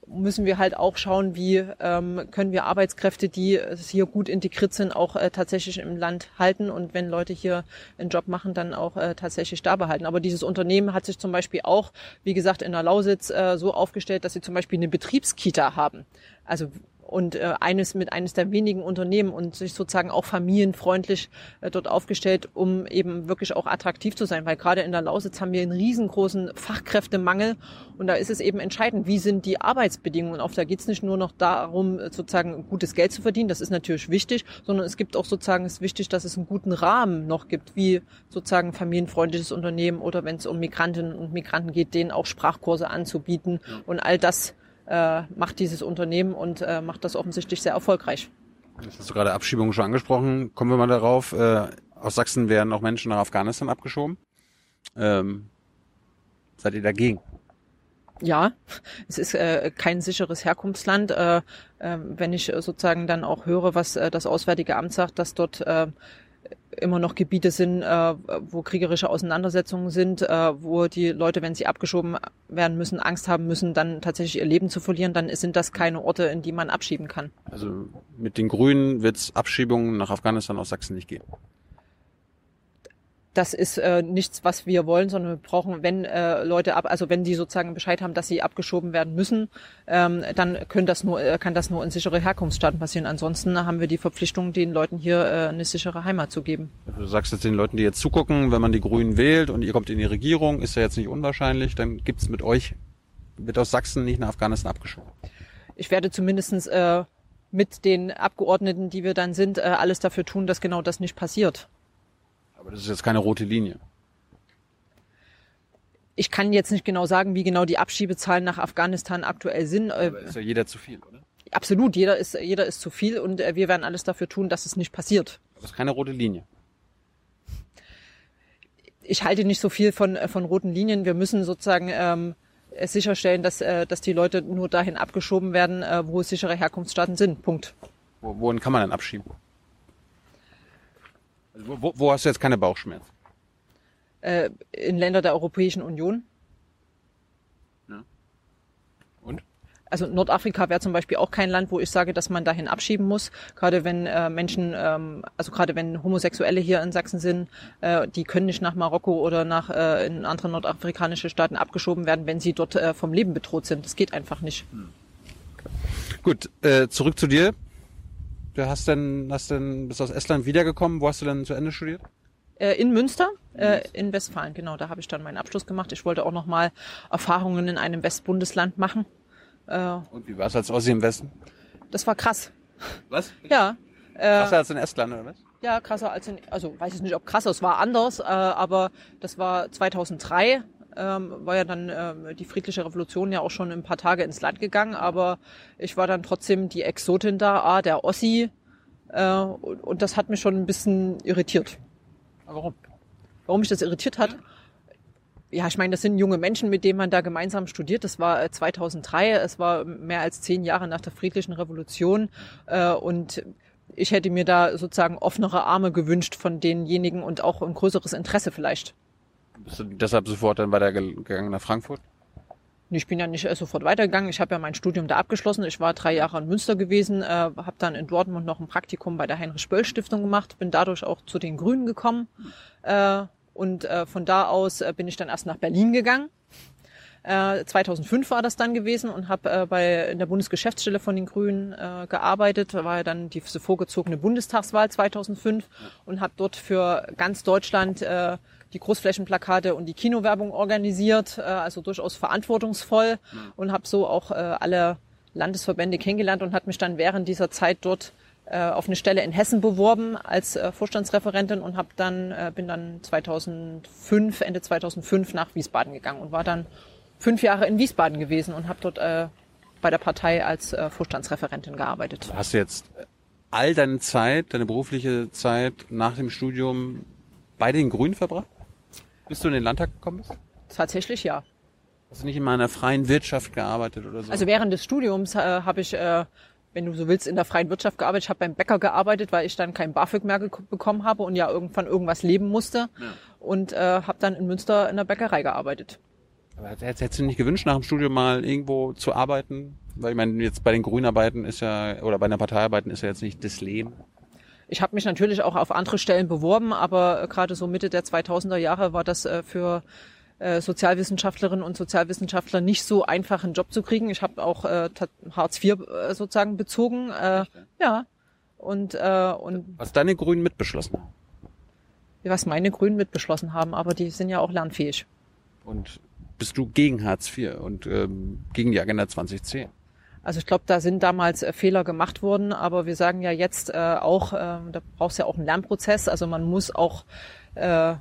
müssen wir halt auch schauen, wie ähm, können wir Arbeitskräfte, die hier gut integriert sind, auch äh, tatsächlich im Land halten und wenn Leute hier einen Job machen, dann auch äh, tatsächlich da behalten. Aber dieses Unternehmen hat sich zum Beispiel auch, wie gesagt, in der Lausitz äh, so aufgestellt, dass sie zum Beispiel eine Betriebskita haben. Also und äh, eines mit eines der wenigen Unternehmen und sich sozusagen auch familienfreundlich äh, dort aufgestellt, um eben wirklich auch attraktiv zu sein, weil gerade in der Lausitz haben wir einen riesengroßen Fachkräftemangel und da ist es eben entscheidend, wie sind die Arbeitsbedingungen. Auf da geht es nicht nur noch darum, äh, sozusagen gutes Geld zu verdienen, das ist natürlich wichtig, sondern es gibt auch sozusagen es ist wichtig, dass es einen guten Rahmen noch gibt, wie sozusagen familienfreundliches Unternehmen oder wenn es um Migrantinnen und Migranten geht, denen auch Sprachkurse anzubieten und all das äh, macht dieses Unternehmen und äh, macht das offensichtlich sehr erfolgreich. Jetzt hast du gerade Abschiebungen schon angesprochen. Kommen wir mal darauf. Äh, aus Sachsen werden auch Menschen nach Afghanistan abgeschoben. Ähm, seid ihr dagegen? Ja, es ist äh, kein sicheres Herkunftsland. Äh, äh, wenn ich sozusagen dann auch höre, was äh, das Auswärtige Amt sagt, dass dort äh, immer noch Gebiete sind, äh, wo kriegerische Auseinandersetzungen sind, äh, wo die Leute, wenn sie abgeschoben werden müssen, Angst haben müssen, dann tatsächlich ihr Leben zu verlieren, dann sind das keine Orte, in die man abschieben kann. Also mit den Grünen wird es Abschiebungen nach Afghanistan aus Sachsen nicht geben. Das ist äh, nichts, was wir wollen, sondern wir brauchen, wenn äh, Leute ab, also wenn die sozusagen Bescheid haben, dass sie abgeschoben werden müssen, ähm, dann können das nur, äh, kann das nur in sichere Herkunftsstaaten passieren. Ansonsten haben wir die Verpflichtung, den Leuten hier äh, eine sichere Heimat zu geben. Du sagst jetzt den Leuten, die jetzt zugucken, wenn man die Grünen wählt und ihr kommt in die Regierung, ist ja jetzt nicht unwahrscheinlich, dann gibt's mit euch, wird aus Sachsen nicht nach Afghanistan abgeschoben. Ich werde zumindestens äh, mit den Abgeordneten, die wir dann sind, äh, alles dafür tun, dass genau das nicht passiert. Aber das ist jetzt keine rote Linie. Ich kann jetzt nicht genau sagen, wie genau die Abschiebezahlen nach Afghanistan aktuell sind. Äh, Aber ist ja jeder zu viel, oder? absolut, jeder ist, jeder ist zu viel und äh, wir werden alles dafür tun, dass es nicht passiert. Aber das ist keine rote Linie. Ich halte nicht so viel von, äh, von roten Linien. Wir müssen sozusagen ähm, es sicherstellen, dass, äh, dass die Leute nur dahin abgeschoben werden, äh, wo es sichere Herkunftsstaaten sind. Punkt. Wo, wohin kann man dann abschieben? Also wo, wo, hast du jetzt keine Bauchschmerzen? Äh, in Länder der Europäischen Union. Und? Also Nordafrika wäre zum Beispiel auch kein Land, wo ich sage, dass man dahin abschieben muss. Gerade wenn äh, Menschen, ähm, also gerade wenn Homosexuelle hier in Sachsen sind, äh, die können nicht nach Marokko oder nach äh, in andere nordafrikanische Staaten abgeschoben werden, wenn sie dort äh, vom Leben bedroht sind. Das geht einfach nicht. Gut, äh, zurück zu dir. Du hast denn, hast denn, bist aus Estland wiedergekommen. Wo hast du denn zu Ende studiert? Äh, in Münster, äh, in Westfalen, genau. Da habe ich dann meinen Abschluss gemacht. Ich wollte auch nochmal Erfahrungen in einem Westbundesland machen. Äh, Und wie war es als Ossi im Westen? das war krass. Was? Ja. Äh, Krasser als in Estland, oder was? Ja, krasser als in, also weiß ich nicht, ob krasser, es war anders, äh, aber das war 2003, ähm, war ja dann ähm, die friedliche Revolution ja auch schon ein paar Tage ins Land gegangen, aber ich war dann trotzdem die Exotin da, ah, der Ossi, äh, und, und das hat mich schon ein bisschen irritiert. Warum? Warum mich das irritiert hat? Ja, ich meine, das sind junge Menschen, mit denen man da gemeinsam studiert. Das war äh, 2003, es war mehr als zehn Jahre nach der friedlichen Revolution äh, und ich hätte mir da sozusagen offenere Arme gewünscht von denjenigen und auch ein größeres Interesse vielleicht. Bist du deshalb sofort dann weitergegangen nach Frankfurt? Ich bin ja nicht äh, sofort weitergegangen. Ich habe ja mein Studium da abgeschlossen. Ich war drei Jahre in Münster gewesen, äh, habe dann in Dortmund noch ein Praktikum bei der Heinrich-Böll-Stiftung gemacht, bin dadurch auch zu den Grünen gekommen. Äh, und äh, von da aus äh, bin ich dann erst nach Berlin gegangen. Äh, 2005 war das dann gewesen und habe äh, bei in der Bundesgeschäftsstelle von den Grünen äh, gearbeitet. Da war ja dann diese vorgezogene Bundestagswahl 2005 und habe dort für ganz Deutschland äh, die Großflächenplakate und die Kinowerbung organisiert, äh, also durchaus verantwortungsvoll und habe so auch äh, alle Landesverbände kennengelernt und hat mich dann während dieser Zeit dort äh, auf eine Stelle in Hessen beworben als äh, Vorstandsreferentin und hab dann äh, bin dann 2005 Ende 2005 nach Wiesbaden gegangen und war dann fünf Jahre in Wiesbaden gewesen und habe dort äh, bei der Partei als äh, Vorstandsreferentin gearbeitet. Hast du jetzt all deine Zeit, deine berufliche Zeit nach dem Studium bei den Grünen verbracht? Bis du in den Landtag gekommen bist? Tatsächlich ja. Hast du nicht in meiner freien Wirtschaft gearbeitet oder so? Also während des Studiums äh, habe ich, äh, wenn du so willst, in der freien Wirtschaft gearbeitet. Ich habe beim Bäcker gearbeitet, weil ich dann kein BAföG mehr bekommen habe und ja irgendwann irgendwas leben musste. Und äh, habe dann in Münster in der Bäckerei gearbeitet. Aber hättest, hättest du nicht gewünscht, nach dem Studium mal irgendwo zu arbeiten? Weil ich meine, jetzt bei den Grünen arbeiten ist ja, oder bei einer Partei arbeiten ist ja jetzt nicht das Leben. Ich habe mich natürlich auch auf andere Stellen beworben, aber äh, gerade so Mitte der 2000er Jahre war das äh, für äh, Sozialwissenschaftlerinnen und Sozialwissenschaftler nicht so einfach, einen Job zu kriegen. Ich habe auch äh, Hartz IV sozusagen bezogen. Äh, ja. Und, äh, und Was deine Grünen mitbeschlossen haben. was meine Grünen mitbeschlossen haben, aber die sind ja auch lernfähig. Und bist du gegen Hartz IV und ähm, gegen die Agenda 2010? Also ich glaube, da sind damals äh, Fehler gemacht worden, aber wir sagen ja jetzt äh, auch, äh, da brauchst ja auch einen Lernprozess. Also man muss auch, äh,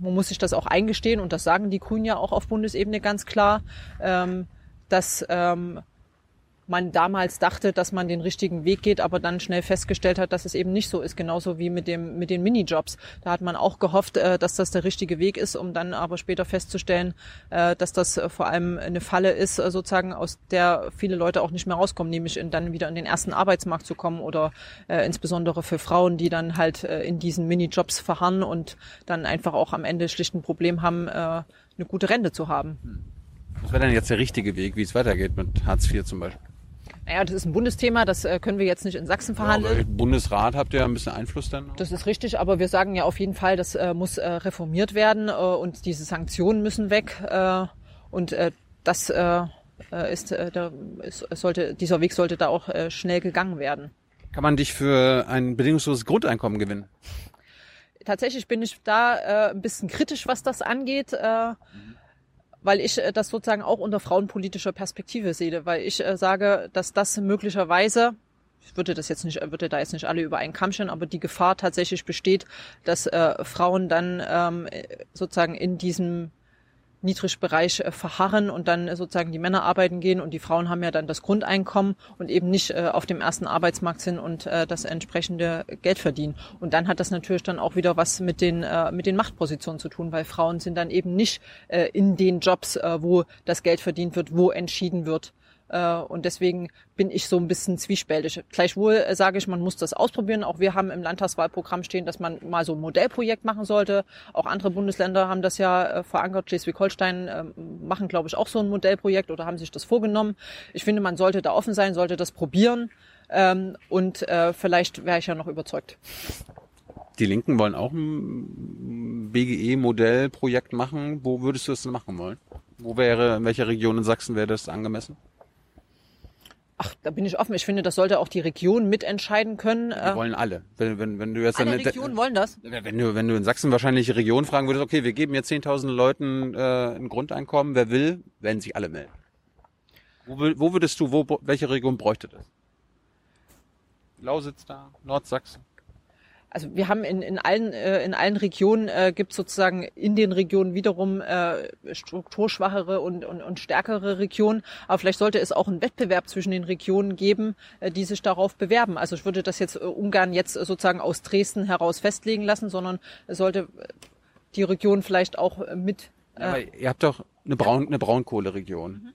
man muss sich das auch eingestehen und das sagen die Grünen ja auch auf Bundesebene ganz klar, ähm, dass ähm, man damals dachte, dass man den richtigen Weg geht, aber dann schnell festgestellt hat, dass es eben nicht so ist. Genauso wie mit dem mit den Minijobs. Da hat man auch gehofft, äh, dass das der richtige Weg ist, um dann aber später festzustellen, äh, dass das äh, vor allem eine Falle ist, sozusagen aus der viele Leute auch nicht mehr rauskommen, nämlich in, dann wieder in den ersten Arbeitsmarkt zu kommen oder insbesondere für Frauen, die dann halt in diesen Minijobs verharren und dann einfach auch am Ende schlicht ein Problem haben, eine gute Rente zu haben. Was wäre denn jetzt der richtige Weg, wie es weitergeht mit Hartz IV zum Beispiel? Naja, das ist ein Bundesthema, das äh, können wir jetzt nicht in Sachsen verhandeln. Ja, Bundesrat habt ihr ein bisschen Einfluss dann? Das ist richtig, aber wir sagen ja auf jeden Fall, das äh, muss äh, reformiert werden äh, und diese Sanktionen müssen weg. Und das ist, da ist, sollte, dieser Weg sollte da auch schnell gegangen werden. Kann man dich für ein bedingungsloses Grundeinkommen gewinnen? Tatsächlich bin ich da ein bisschen kritisch, was das angeht. Äh, weil ich äh, das sozusagen auch unter frauenpolitischer Perspektive sehe, weil ich äh, sage, dass das möglicherweise ich würde das jetzt nicht, würde da jetzt nicht alle über einen Kamm stellen, aber die Gefahr tatsächlich besteht, dass äh, Frauen dann ähm, sozusagen in diesem Niedrigbereich äh, verharren und dann äh, sozusagen die Männer arbeiten gehen und die Frauen haben ja dann das Grundeinkommen und eben nicht äh, auf dem ersten Arbeitsmarkt sind und das entsprechende Geld verdienen. Und dann hat das natürlich dann auch wieder was mit den, mit den Machtpositionen zu tun, weil Frauen sind dann eben nicht in den Jobs, wo das Geld verdient wird, wo entschieden wird, und deswegen bin ich so ein bisschen zwiespältig. Gleichwohl äh, sage ich, man muss das ausprobieren. Auch wir haben im Landtagswahlprogramm stehen, dass man mal so ein Modellprojekt machen sollte. Auch andere Bundesländer haben das ja äh, verankert. Schleswig-Holstein machen, glaube ich, auch so ein Modellprojekt oder haben sich das vorgenommen. Ich finde, man sollte da offen sein, sollte das probieren. Ähm, und vielleicht wäre ich ja noch überzeugt. Die Linken wollen auch ein BGE-Modellprojekt machen. Wo würdest du das machen wollen? Wo wäre, in welcher Region in Sachsen wäre das angemessen? Ach, da bin ich offen. Ich finde, das sollte auch die Region mitentscheiden können. Die äh. wollen alle. Wenn, wenn, wenn du jetzt alle Regionen wollen das? Wenn du, wenn du in Sachsen wahrscheinlich Region fragen würdest, okay, wir geben jetzt 10.000 Leuten äh, ein Grundeinkommen, wer will, werden sich alle melden. Wo, wo würdest du, wo, welche Region bräuchte das? Lausitz da, Nordsachsen? Also wir haben in, in allen äh, in allen Regionen äh, gibt sozusagen in den Regionen wiederum äh, strukturschwachere und, und, und stärkere Regionen. Aber vielleicht sollte es auch einen Wettbewerb zwischen den Regionen geben, äh, die sich darauf bewerben. Also ich würde das jetzt äh, Ungarn jetzt sozusagen aus Dresden heraus festlegen lassen, sondern sollte die Region vielleicht auch mit. Äh, aber ihr habt doch eine Braun eine Braunkohleregion. Mhm.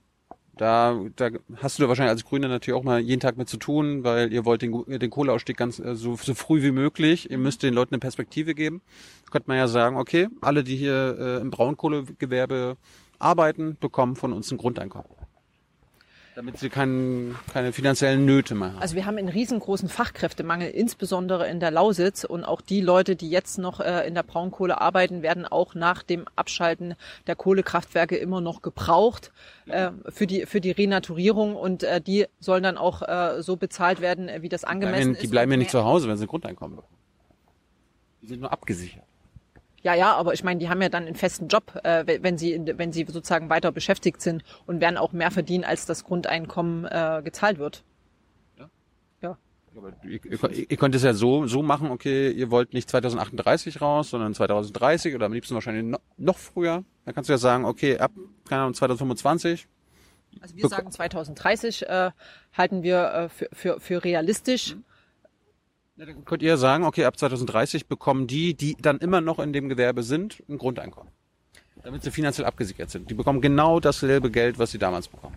Da, da hast du wahrscheinlich als Grüne natürlich auch mal jeden Tag mit zu tun, weil ihr wollt den, den Kohleausstieg ganz äh, so, so früh wie möglich. Ihr müsst den Leuten eine Perspektive geben. Da könnte man ja sagen, okay, alle, die hier äh, im Braunkohlegewerbe arbeiten, bekommen von uns ein Grundeinkommen. Damit sie kein, keine finanziellen Nöte mehr haben. Also wir haben einen riesengroßen Fachkräftemangel, insbesondere in der Lausitz. Und auch die Leute, die jetzt noch äh, in der Braunkohle arbeiten, werden auch nach dem Abschalten der Kohlekraftwerke immer noch gebraucht äh, für, die, für die Renaturierung. Und äh, die sollen dann auch so bezahlt werden, wie das angemessen die ist. Die bleiben ja nicht zu Hause, wenn sie ein Grundeinkommen bekommen. Die sind nur abgesichert. Ja, ja, aber ich meine, die haben ja dann einen festen Job, äh, wenn sie wenn sie sozusagen weiter beschäftigt sind und werden auch mehr verdienen, als das Grundeinkommen äh, gezahlt wird. Ja. Ja. Aber ihr, ihr, ihr könnt es ja so so machen, okay, ihr wollt nicht 2038 raus, sondern 2030 oder am liebsten wahrscheinlich noch, noch früher. Dann kannst du ja sagen, okay, ab keine Ahnung 2025 also wir sagen 2030 äh, halten wir äh, für, für, für realistisch. Mhm. Ja, dann könnt ihr sagen, okay, ab 2030 bekommen die, die dann immer noch in dem Gewerbe sind, ein Grundeinkommen. Damit sie finanziell abgesichert sind. Die bekommen genau dasselbe Geld, was sie damals bekommen.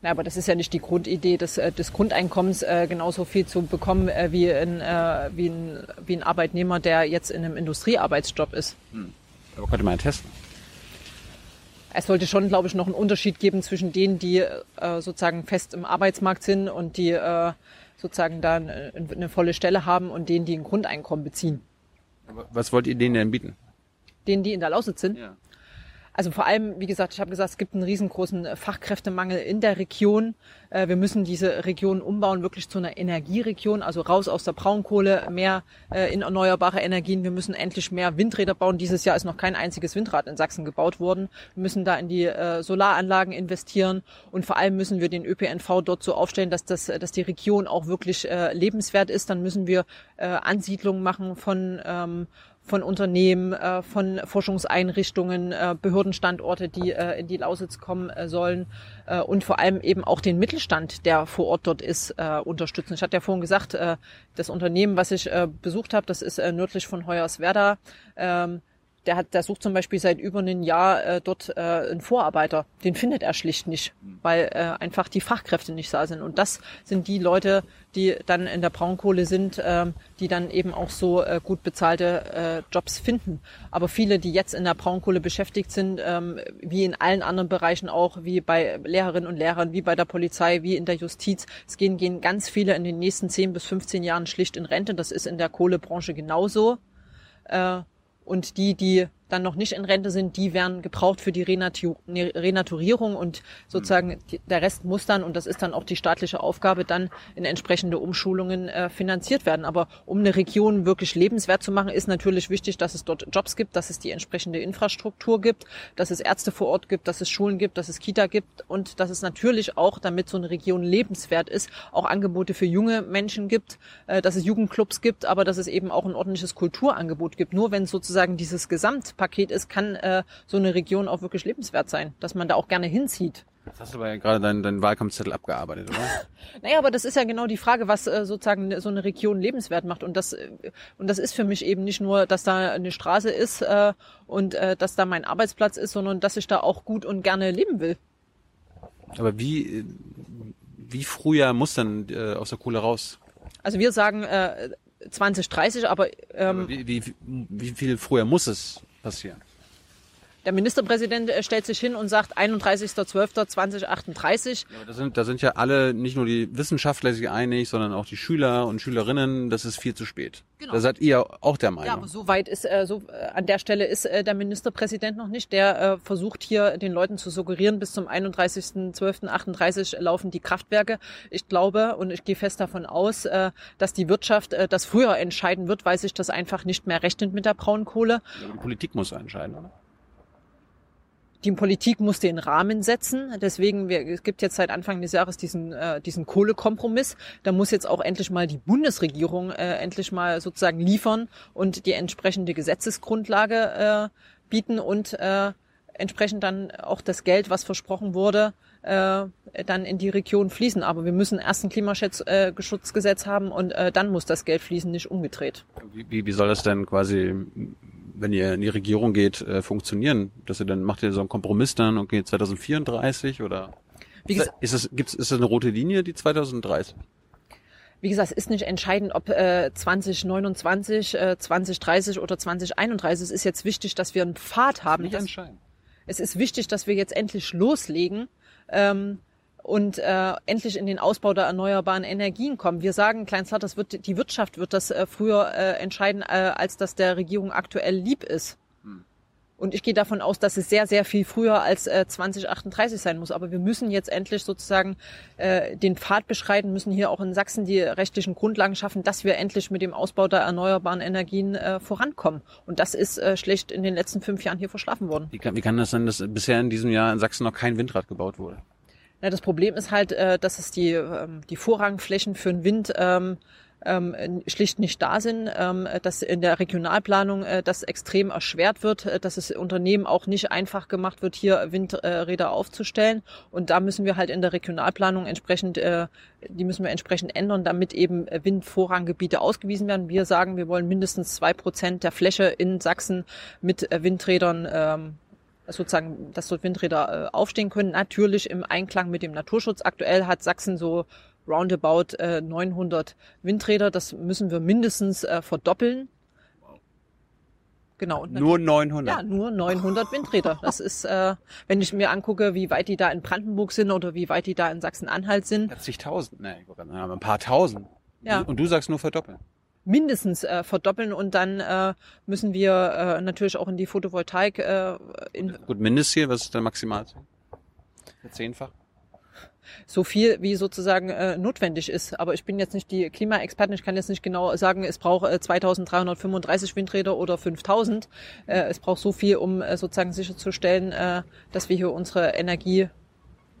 Na, aber das ist ja nicht die Grundidee des, äh, des Grundeinkommens, äh, genauso viel zu bekommen äh, wie, ein, äh, wie, ein, wie ein Arbeitnehmer, der jetzt in einem Industriearbeitsjob ist. Hm. Aber könnte man ja testen. Es sollte schon, glaube ich, noch einen Unterschied geben zwischen denen, die äh, sozusagen fest im Arbeitsmarkt sind und die äh, sozusagen da eine, eine volle Stelle haben und denen, die ein Grundeinkommen beziehen. Was wollt ihr denen denn bieten? Denen, die in der Lausitz sind? Ja. Also vor allem, wie gesagt, ich habe gesagt, es gibt einen riesengroßen Fachkräftemangel in der Region. Äh, wir müssen diese Region umbauen, wirklich zu einer Energieregion, also raus aus der Braunkohle, mehr äh, in erneuerbare Energien. Wir müssen endlich mehr Windräder bauen. Dieses Jahr ist noch kein einziges Windrad in Sachsen gebaut worden. Wir müssen da in die äh, Solaranlagen investieren und vor allem müssen wir den ÖPNV dort so aufstellen, dass, das, dass die Region auch wirklich lebenswert ist. Dann müssen wir Ansiedlungen machen von ähm, von Unternehmen, äh, von Forschungseinrichtungen, äh, Behördenstandorte, die äh, in die Lausitz kommen äh, sollen äh, und vor allem eben auch den Mittelstand, der vor Ort dort ist, äh, unterstützen. Ich hatte ja vorhin gesagt, äh, das Unternehmen, was ich äh, besucht habe, das ist äh, nördlich von Hoyerswerda. Ähm, der hat, der sucht zum Beispiel seit über einem Jahr äh, dort äh, einen Vorarbeiter. Den findet er schlicht nicht, weil äh, einfach die Fachkräfte nicht da sind. Und das sind die Leute, die dann in der Braunkohle sind, ähm, die dann eben auch so äh, gut bezahlte äh, Jobs finden. Aber viele, die jetzt in der Braunkohle beschäftigt sind, ähm, wie in allen anderen Bereichen auch, wie bei Lehrerinnen und Lehrern, wie bei der Polizei, wie in der Justiz, es gehen, gehen ganz viele in den nächsten 10 bis 15 Jahren schlicht in Rente. Das ist in der Kohlebranche genauso. Äh, und die, die dann noch nicht in Rente sind, die werden gebraucht für die Renatur Renaturierung und sozusagen die, der Rest muss dann, und das ist dann auch die staatliche Aufgabe, dann in entsprechende Umschulungen äh, finanziert werden. Aber um eine Region wirklich lebenswert zu machen, ist natürlich wichtig, dass es dort Jobs gibt, dass es die entsprechende Infrastruktur gibt, dass es Ärzte vor Ort gibt, dass es Schulen gibt, dass es Kita gibt und dass es natürlich auch, damit so eine Region lebenswert ist, auch Angebote für junge Menschen gibt, äh, dass es Jugendclubs gibt, aber dass es eben auch ein ordentliches Kulturangebot gibt. Nur wenn sozusagen dieses Gesamt Paket ist, kann äh, so eine Region auch wirklich lebenswert sein, dass man da auch gerne hinzieht. Jetzt hast du aber ja gerade deinen, deinen Wahlkampfzettel abgearbeitet, oder? naja, aber das ist ja genau die Frage, was äh, sozusagen so eine Region lebenswert macht. Und das, äh, und das ist für mich eben nicht nur, dass da eine Straße ist äh, und äh, dass da mein Arbeitsplatz ist, sondern dass ich da auch gut und gerne leben will. Aber wie, wie früher muss dann äh, aus der Kohle raus? Also wir sagen äh, 2030, aber, ähm, aber wie, wie, wie viel früher muss es passieren? Der Ministerpräsident äh, stellt sich hin und sagt 31.12.2038. Ja, da, sind, da sind ja alle, nicht nur die Wissenschaftler sich einig, sondern auch die Schüler und Schülerinnen, das ist viel zu spät. Genau. Da seid ihr auch der Meinung. Ja, aber so weit ist, äh, so, äh, an der Stelle ist äh, der Ministerpräsident noch nicht. Der äh, versucht hier den Leuten zu suggerieren, bis zum 31.12.38 laufen die Kraftwerke. Ich glaube und ich gehe fest davon aus, äh, dass die Wirtschaft äh, das früher entscheiden wird, weil sich das einfach nicht mehr rechnet mit der Braunkohle. Ja, die Politik muss entscheiden, oder? Die Politik muss den Rahmen setzen. Deswegen, wir, es gibt jetzt seit Anfang des Jahres diesen, äh, diesen Kohlekompromiss. Da muss jetzt auch endlich mal die Bundesregierung äh, endlich mal sozusagen liefern und die entsprechende Gesetzesgrundlage äh, bieten und äh, entsprechend dann auch das Geld, was versprochen wurde, äh, dann in die Region fließen. Aber wir müssen erst ein Klimaschutzgesetz äh, haben und äh, dann muss das Geld fließen, nicht umgedreht. Wie, wie soll das denn quasi wenn ihr in die Regierung geht, äh, funktionieren? Dass ihr dann macht ihr so einen Kompromiss dann und geht 2034 oder Wie gesagt, ist das gibt's ist das eine rote Linie die 2030? Wie gesagt, es ist nicht entscheidend, ob äh, 2029, äh, 2030 oder 2031. Es ist jetzt wichtig, dass wir einen Pfad haben. Nicht entscheidend. Es ist wichtig, dass wir jetzt endlich loslegen. Ähm, und äh, endlich in den Ausbau der erneuerbaren Energien kommen. Wir sagen, Kleinstadt, das wird die Wirtschaft wird das äh, früher äh, entscheiden, äh, als das der Regierung aktuell lieb ist. Hm. Und ich gehe davon aus, dass es sehr, sehr viel früher als äh, 2038 sein muss. Aber wir müssen jetzt endlich sozusagen äh, den Pfad beschreiten, müssen hier auch in Sachsen die rechtlichen Grundlagen schaffen, dass wir endlich mit dem Ausbau der erneuerbaren Energien äh, vorankommen. Und das ist äh, schlecht in den letzten fünf Jahren hier verschlafen worden. Wie kann, wie kann das sein, dass bisher in diesem Jahr in Sachsen noch kein Windrad gebaut wurde? Ja, das Problem ist halt, äh, dass es die, ähm, die Vorrangflächen für den Wind ähm, ähm, schlicht nicht da sind, ähm, dass in der Regionalplanung äh, das extrem erschwert wird, äh, dass es Unternehmen auch nicht einfach gemacht wird, hier Windräder aufzustellen. Und da müssen wir halt in der Regionalplanung entsprechend, die müssen wir entsprechend ändern, damit eben Windvorranggebiete ausgewiesen werden. Wir sagen, wir wollen mindestens zwei Prozent der Fläche in Sachsen mit Windrädern ähm, sozusagen, dass dort Windräder äh, aufstehen können. Natürlich im Einklang mit dem Naturschutz. Aktuell hat Sachsen so roundabout äh, 900 Windräder. Das müssen wir mindestens äh, verdoppeln. Genau. Nur 900? Ja, nur 900 Windräder. Das ist, äh, wenn ich mir angucke, wie weit die da in Brandenburg sind oder wie weit die da in Sachsen-Anhalt sind. 40.000, ne, ein paar tausend. Ja. Und du sagst nur verdoppeln mindestens äh, verdoppeln und dann äh, müssen wir äh, natürlich auch in die Photovoltaik. Äh, in Gut, Mindestziel, was ist der maximal? Zehnfach? so viel wie sozusagen äh, notwendig ist. Aber ich bin jetzt nicht die Klimaexpertin, ich kann jetzt nicht genau sagen, es braucht äh, 2335 Windräder oder 5000. Äh, es braucht so viel, um äh, sozusagen sicherzustellen, äh, dass wir hier unsere Energie,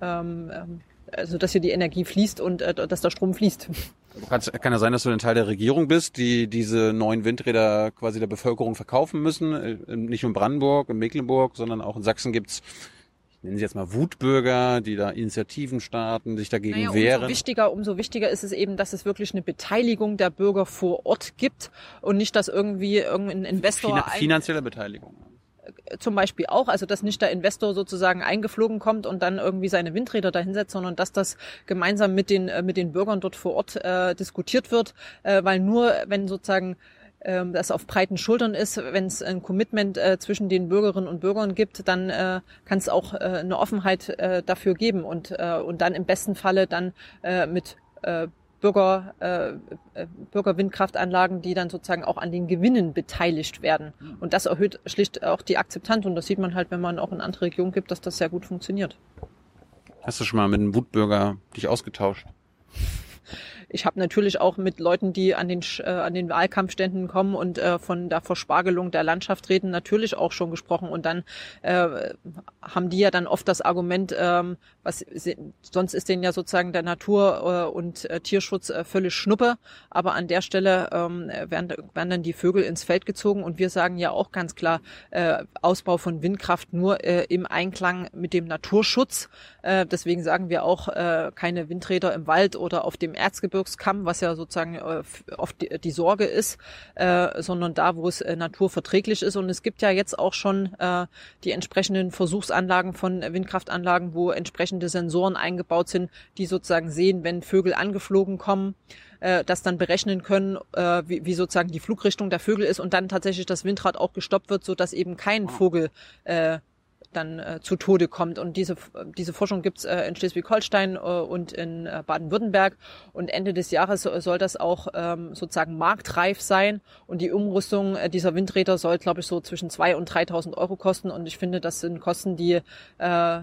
ähm, ähm also dass hier die Energie fließt und äh, dass der Strom fließt. Kann ja sein, dass du ein Teil der Regierung bist, die diese neuen Windräder quasi der Bevölkerung verkaufen müssen. Äh, nicht nur in Brandenburg, in Mecklenburg, sondern auch in Sachsen gibt's ich nenne sie jetzt mal Wutbürger, die da Initiativen starten, sich dagegen naja, wehren. Umso wichtiger, umso wichtiger ist es eben, dass es wirklich eine Beteiligung der Bürger vor Ort gibt und nicht, dass irgendwie irgendein Investor... Finan finanzielle Beteiligung. Zum Beispiel auch, also dass nicht der Investor sozusagen eingeflogen kommt und dann irgendwie seine Windräder dahinsetzt, sondern dass das gemeinsam mit den äh, mit den Bürgern dort vor Ort äh, diskutiert wird, äh, weil nur wenn sozusagen ähm, das auf breiten Schultern ist, wenn es ein Commitment äh, zwischen den Bürgerinnen und Bürgern gibt, dann äh, kann es auch äh, eine Offenheit äh, dafür geben und äh, und dann im besten Falle dann äh, mit äh, Bürger, äh, äh, Bürgerwindkraftanlagen, die dann sozusagen auch an den Gewinnen beteiligt werden. Und das erhöht schlicht auch die Akzeptanz. Und das sieht man halt, wenn man auch in andere Regionen gibt, dass das sehr gut funktioniert. Hast du schon mal mit einem Wutbürger dich ausgetauscht? Ich habe natürlich auch mit Leuten, die an den, äh, an den Wahlkampfständen kommen und äh, von der Verspargelung der Landschaft reden, natürlich auch schon gesprochen. Und dann äh, haben die ja dann oft das Argument, ähm, was sonst ist denen ja sozusagen der Natur- äh, und äh, Tierschutz äh, völlig Schnuppe. Aber an der Stelle ähm, werden, werden dann die Vögel ins Feld gezogen. Und wir sagen ja auch ganz klar, äh, Ausbau von Windkraft nur äh, im Einklang mit dem Naturschutz. Äh, deswegen sagen wir auch äh, keine Windräder im Wald oder auf dem Erzgebirge Gebirgskamm, was ja sozusagen äh, oft die, die Sorge ist, äh, sondern da, wo es äh, naturverträglich ist. Und es gibt ja jetzt auch schon äh, die entsprechenden Versuchsanlagen von Windkraftanlagen, wo entsprechende Sensoren eingebaut sind, die sozusagen sehen, wenn Vögel angeflogen kommen äh, das dann berechnen können, äh, wie, wie sozusagen die Flugrichtung der Vögel ist und dann tatsächlich das Windrad auch gestoppt wird, so dass eben kein Vogel äh, dann äh, zu Tode kommt. Und diese, diese Forschung gibt's äh, in Schleswig-Holstein äh, und in äh, Baden-Württemberg. Und Ende des Jahres soll das auch ähm, sozusagen marktreif sein. Und die Umrüstung äh, dieser Windräder soll, glaube ich, so zwischen zwei und 3.000 Euro kosten. Und ich finde, das sind Kosten, die äh,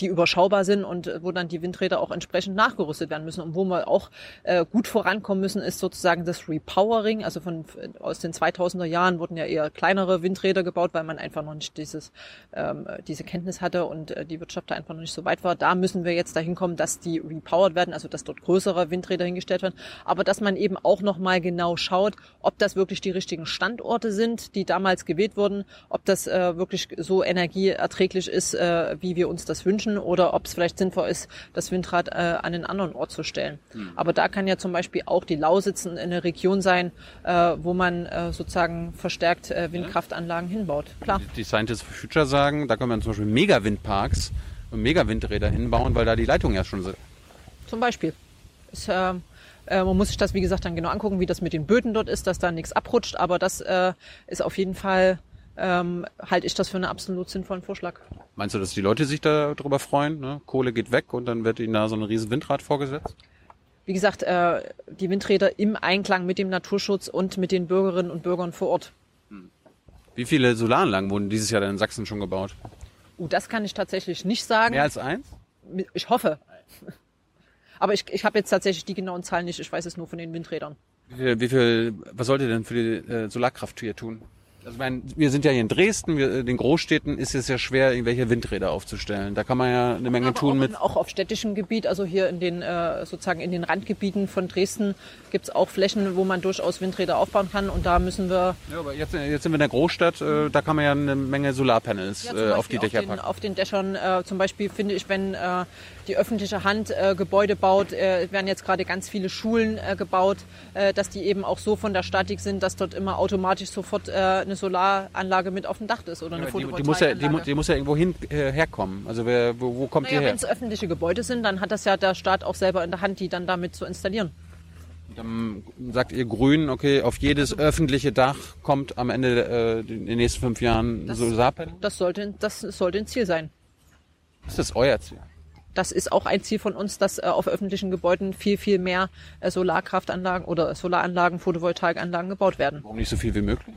die überschaubar sind und wo dann die Windräder auch entsprechend nachgerüstet werden müssen. Und wo wir auch äh, gut vorankommen müssen, ist sozusagen das Repowering. Also von aus den 2000er Jahren wurden ja eher kleinere Windräder gebaut, weil man einfach noch nicht dieses ähm, diese Kenntnis hatte und äh, die Wirtschaft da einfach noch nicht so weit war. Da müssen wir jetzt dahin kommen, dass die repowered werden, also dass dort größere Windräder hingestellt werden, aber dass man eben auch noch mal genau schaut, ob das wirklich die richtigen Standorte sind, die damals gewählt wurden, ob das äh, wirklich so energieerträglich ist, äh, wie wir uns das wünschen wünschen oder ob es vielleicht sinnvoll ist, das Windrad äh, an einen anderen Ort zu stellen. Mhm. Aber da kann ja zum Beispiel auch die Lausitz eine Region sein, äh, wo man äh, sozusagen verstärkt äh, Windkraftanlagen hinbaut. Klar. Die Scientists for Future sagen, da kann man zum Beispiel Megawindparks und Megawindräder hinbauen, weil da die Leitungen ja schon sind. Zum Beispiel. Ist, äh, äh, man muss sich das, wie gesagt, dann genau angucken, wie das mit den Böden dort ist, dass da nichts abrutscht. Aber das äh, ist auf jeden Fall ähm, halte ich das für einen absolut sinnvollen Vorschlag. Meinst du, dass die Leute sich darüber freuen? Ne? Kohle geht weg und dann wird ihnen da so ein riesen Windrad vorgesetzt? Wie gesagt, äh, die Windräder im Einklang mit dem Naturschutz und mit den Bürgerinnen und Bürgern vor Ort. Hm. Wie viele Solaranlagen wurden dieses Jahr in Sachsen schon gebaut? Uh, das kann ich tatsächlich nicht sagen. Mehr als eins? Ich hoffe. Aber ich, ich habe jetzt tatsächlich die genauen Zahlen nicht. Ich weiß es nur von den Windrädern. Wie viel, wie viel was sollt ihr denn für die äh, Solarkraft hier tun? Also ich meine, wir sind ja hier in Dresden, wir, in den Großstädten ist es ja schwer, irgendwelche Windräder aufzustellen. Da kann man ja eine Menge Aber tun auch, mit. Auch auf städtischem Gebiet, also hier in den äh, sozusagen in den Randgebieten von Dresden gibt's auch Flächen, wo man durchaus Windräder aufbauen kann und da müssen wir. Ja, aber jetzt, jetzt sind wir in der Großstadt, äh, da kann man ja eine Menge Solarpanels ja, äh, auf die Dächer auf den, packen. Auf den Dächern äh, zum Beispiel finde ich, wenn äh, die öffentliche Hand äh, Gebäude baut, äh, werden jetzt gerade ganz viele Schulen äh, gebaut, äh, dass die eben auch so von der Statik sind, dass dort immer automatisch sofort äh, eine Solaranlage mit auf dem Dach ist oder eine ja, Photovoltaikanlage. Die, muss ja, die, die, muss ja irgendwo hin, äh, herkommen. Also wer, wo, wo kommt naja, die her? Wenn es öffentliche Gebäude sind, dann hat das ja der Staat auch selber in der Hand, die dann damit zu installieren. Dann sagt ihr Grünen, okay, auf jedes öffentliche Dach kommt am Ende äh, in den nächsten fünf Jahren das, Solarpanel? Das sollte, das sollte ein Ziel sein. Ist das euer Ziel? Das ist auch ein Ziel von uns, dass äh, auf öffentlichen Gebäuden viel, viel mehr äh, Solarkraftanlagen oder Solaranlagen, Photovoltaikanlagen gebaut werden. Warum nicht so viel wie möglich?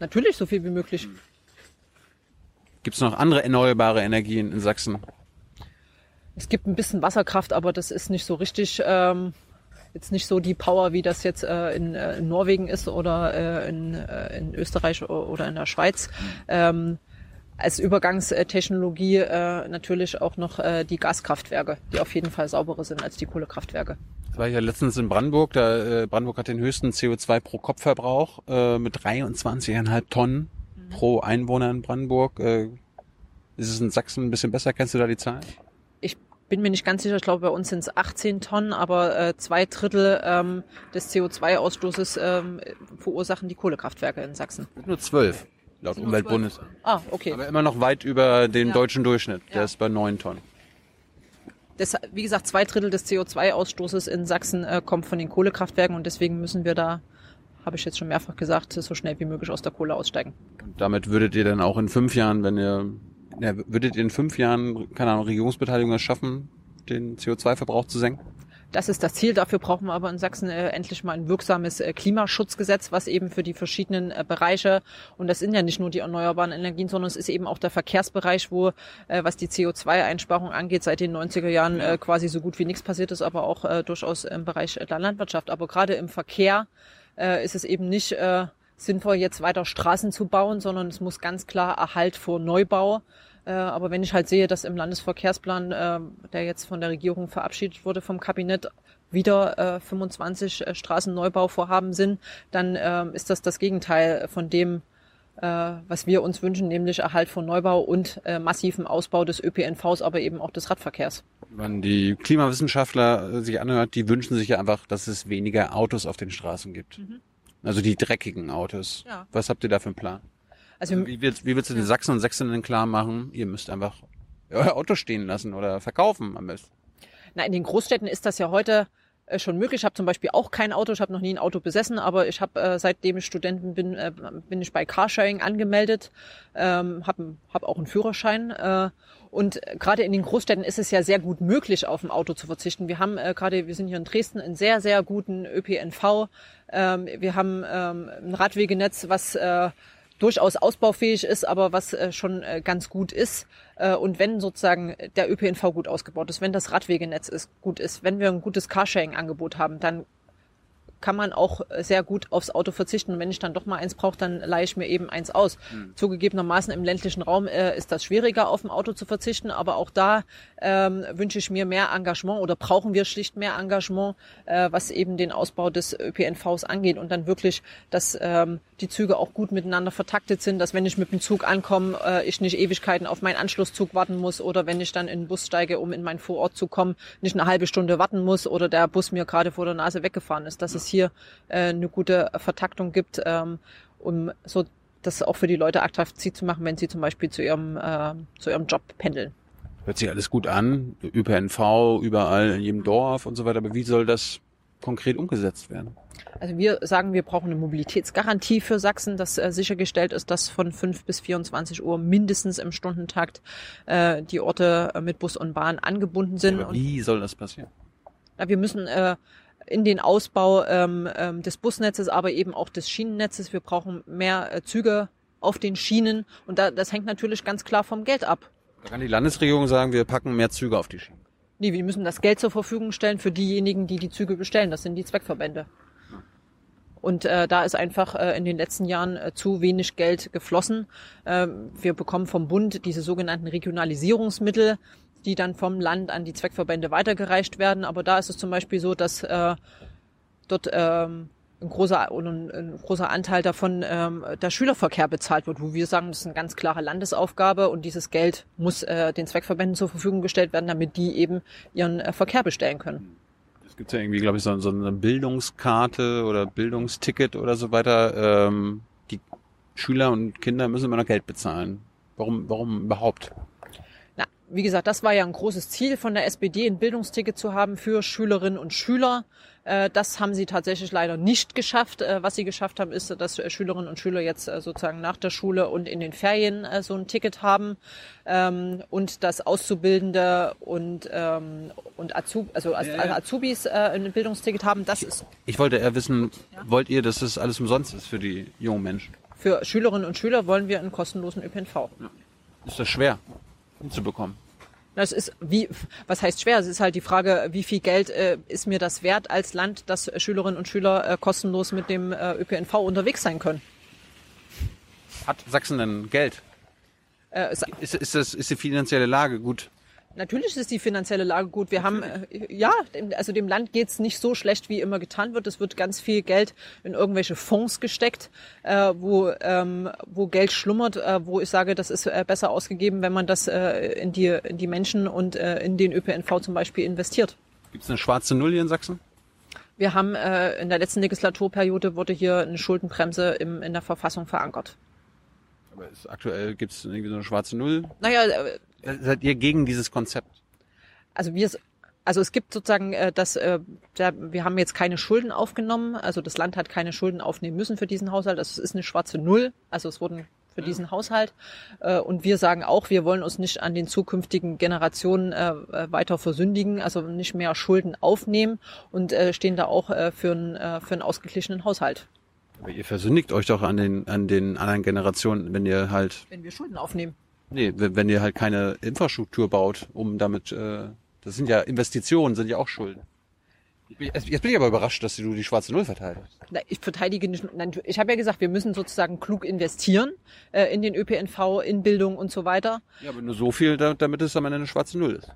Natürlich so viel wie möglich. Gibt es noch andere erneuerbare Energien in Sachsen? Es gibt ein bisschen Wasserkraft, aber das ist nicht so richtig, ähm, jetzt nicht so die Power, wie das jetzt äh, in, äh, in Norwegen ist oder äh, in, äh, in Österreich oder in der Schweiz. Ähm, als Übergangstechnologie äh, natürlich auch noch äh, die Gaskraftwerke, die auf jeden Fall sauberer sind als die Kohlekraftwerke. Das war ja letztens in Brandenburg. Da, äh, Brandenburg hat den höchsten CO2 pro Kopfverbrauch äh, mit 23,5 Tonnen mhm. pro Einwohner in Brandenburg. Äh, ist es in Sachsen ein bisschen besser? Kennst du da die Zahlen? Ich bin mir nicht ganz sicher. Ich glaube, bei uns sind es 18 Tonnen, aber äh, zwei Drittel ähm, des CO2-Ausstoßes ähm, verursachen die Kohlekraftwerke in Sachsen. Nur zwölf. Laut Umweltbundes. Ah, okay. Aber immer noch weit über den Ja. deutschen Durchschnitt. Der Ja. ist bei neun Tonnen. Das, wie gesagt, zwei Drittel des CO2-Ausstoßes in Sachsen äh, kommt von den Kohlekraftwerken und deswegen müssen wir da, habe ich jetzt schon mehrfach gesagt, so schnell wie möglich aus der Kohle aussteigen. Und damit würdet ihr dann auch in fünf Jahren, wenn ihr, ja, würdet ihr in fünf Jahren, keine Ahnung, Regierungsbeteiligung es schaffen, den CO2-Verbrauch zu senken? Das ist das Ziel. Dafür brauchen wir aber in Sachsen äh, endlich mal ein wirksames äh, Klimaschutzgesetz, was eben für die verschiedenen äh, Bereiche, und das sind ja nicht nur die erneuerbaren Energien, sondern es ist eben auch der Verkehrsbereich, wo, äh, was die CO2-Einsparung angeht, seit den 90er Jahren äh, quasi so gut wie nichts passiert ist, aber auch äh, durchaus im Bereich der Landwirtschaft. Aber gerade im Verkehr ist es eben nicht sinnvoll, jetzt weiter Straßen zu bauen, sondern es muss ganz klar Erhalt vor Neubau aber wenn ich halt sehe, dass im Landesverkehrsplan, äh, der jetzt von der Regierung verabschiedet wurde, vom Kabinett wieder äh, 25 äh, Straßenneubauvorhaben sind, dann äh, ist das das Gegenteil von dem, äh, was wir uns wünschen, nämlich Erhalt von Neubau und äh, massiven Ausbau des ÖPNVs, aber eben auch des Radverkehrs. Wenn die Klimawissenschaftler äh, sich anhört, die wünschen sich ja einfach, dass es weniger Autos auf den Straßen gibt. Also die dreckigen Autos. Ja. Was habt ihr da für einen Plan? Also Wie willst, wie willst du den Sachsen und Sächsinnen klar machen, ihr müsst einfach euer Auto stehen lassen oder verkaufen am besten? Na, in den Großstädten ist das ja heute äh, schon möglich. Ich habe zum Beispiel auch kein Auto, ich habe noch nie ein Auto besessen, aber ich habe, äh, seitdem ich Studentin bin, äh, bin ich bei Carsharing angemeldet, ähm, habe hab auch einen Führerschein. Äh, und gerade in den Großstädten ist es ja sehr gut möglich, auf ein Auto zu verzichten. Wir haben äh, gerade, wir sind hier in Dresden, einen sehr, sehr guten ÖPNV. Ähm, wir haben ähm, ein Radwegenetz, was äh, durchaus ausbaufähig ist, aber was äh, schon äh, ganz gut ist. Äh, und wenn sozusagen der ÖPNV gut ausgebaut ist, wenn das Radwegenetz ist, gut ist, wenn wir ein gutes Carsharing-Angebot haben, dann kann man auch sehr gut aufs Auto verzichten. Und wenn ich dann doch mal eins brauche, dann leihe ich mir eben eins aus. Zugegebenermaßen im ländlichen Raum äh, ist das schwieriger, auf ein Auto zu verzichten, aber auch da ähm, wünsche ich mir mehr Engagement oder brauchen wir schlicht mehr Engagement, äh, was eben den Ausbau des ÖPNVs angeht und dann wirklich, dass ähm, die Züge auch gut miteinander vertaktet sind, dass wenn ich mit dem Zug ankomme, äh, ich nicht Ewigkeiten auf meinen Anschlusszug warten muss oder wenn ich dann in den Bus steige, um in meinen Vorort zu kommen, nicht eine halbe Stunde warten muss oder der Bus mir gerade vor der Nase weggefahren ist, dass es hier äh, eine gute Vertaktung gibt, ähm, um so das auch für die Leute attraktiv zu machen, wenn sie zum Beispiel zu ihrem, äh, zu ihrem Job pendeln. Hört sich alles gut an, ÖPNV überall in jedem Dorf und so weiter, aber wie soll das konkret umgesetzt werden? Also wir sagen, wir brauchen eine Mobilitätsgarantie für Sachsen, dass äh, sichergestellt ist, dass von 5 bis 24 Uhr mindestens im Stundentakt äh, die Orte äh, mit Bus und Bahn angebunden sind. Und wie soll das passieren? ja, wir müssen äh, in den Ausbau ähm, ähm, des Busnetzes, aber eben auch des Schienennetzes. Wir brauchen mehr äh, Züge auf den Schienen und da, das hängt natürlich ganz klar vom Geld ab. Da kann die Landesregierung sagen, wir packen mehr Züge auf die Schienen. Nee, wir müssen das Geld zur Verfügung stellen für diejenigen, die die Züge bestellen. Das sind die Zweckverbände. Und äh, da ist einfach äh, in den letzten Jahren äh, zu wenig Geld geflossen. Ähm, wir bekommen vom Bund diese sogenannten Regionalisierungsmittel, die dann vom Land an die Zweckverbände weitergereicht werden. Aber da ist es zum Beispiel so, dass äh, dort ähm, ein großer, ein, ein großer Anteil davon ähm, der Schülerverkehr bezahlt wird, wo wir sagen, das ist eine ganz klare Landesaufgabe und dieses Geld muss äh, den Zweckverbänden zur Verfügung gestellt werden, damit die eben ihren äh, Verkehr bestellen können. Es gibt ja irgendwie, glaube ich, so, so eine Bildungskarte oder Bildungsticket oder so weiter. Ähm, die Schüler und Kinder müssen immer noch Geld bezahlen. Warum, warum überhaupt? Na, wie gesagt, das war ja ein großes Ziel von der SPD, ein Bildungsticket zu haben für Schülerinnen und Schüler. Äh, Das haben sie tatsächlich leider nicht geschafft. Äh, Was sie geschafft haben, ist, dass äh, Schülerinnen und Schüler jetzt sozusagen nach der Schule und in den Ferien so ein Ticket haben ähm, und dass Auszubildende und und, und Azub, also als als Azubis ein Bildungsticket haben. Das ist Ich wollte eher wissen, wollt ihr, dass das alles umsonst ist für die jungen Menschen? für Schülerinnen und Schüler wollen wir einen kostenlosen ÖPNV. Ist das schwer hinzubekommen? Das ist wie, was heißt schwer? Es ist halt die Frage, wie viel Geld äh, ist mir das wert als Land, dass Schülerinnen und Schüler äh, kostenlos mit dem äh, ÖPNV unterwegs sein können. Hat Sachsen denn Geld? Äh, es, Ist, ist, das, ist die finanzielle Lage gut? Natürlich ist die finanzielle Lage gut. Wir haben, äh, ja, dem, also dem Land geht's nicht so schlecht, wie immer getan wird. Es wird ganz viel Geld in irgendwelche Fonds gesteckt, äh, wo, ähm, wo Geld schlummert, äh, wo ich sage, das ist äh, besser ausgegeben, wenn man das äh, in, die, in die Menschen und äh, in den ÖPNV zum Beispiel investiert. Gibt es eine schwarze Null hier in Sachsen? Wir haben äh, in der letzten Legislaturperiode wurde hier eine Schuldenbremse im, in der Verfassung verankert. Aber ist, aktuell gibt es irgendwie so eine schwarze Null. Naja, Seid ihr gegen dieses Konzept? also wir also es gibt sozusagen äh, das äh, wir haben jetzt keine Schulden aufgenommen. Also das Land hat keine Schulden aufnehmen müssen für diesen Haushalt. Das ist eine schwarze Null. Also es wurden für diesen Haushalt. Äh, und wir sagen auch wir wollen uns nicht an den zukünftigen Generationen äh, äh, weiter versündigen also nicht mehr Schulden aufnehmen und äh, stehen da auch äh, für einen äh, für einen ausgeglichenen Haushalt. Aber ihr versündigt euch doch an den, an den anderen Generationen, wenn ihr halt, wenn wir Schulden aufnehmen nee, wenn ihr halt keine Infrastruktur baut, um damit, äh, das sind ja Investitionen, sind ja auch Schulden. Jetzt bin ich aber überrascht, dass du die schwarze Null verteidigst. Na, ich verteidige nicht. Nein, ich habe ja gesagt, wir müssen sozusagen klug investieren äh, in den ÖPNV, in Bildung und so weiter. Ja, aber nur so viel, da- damit es am Ende eine schwarze Null ist.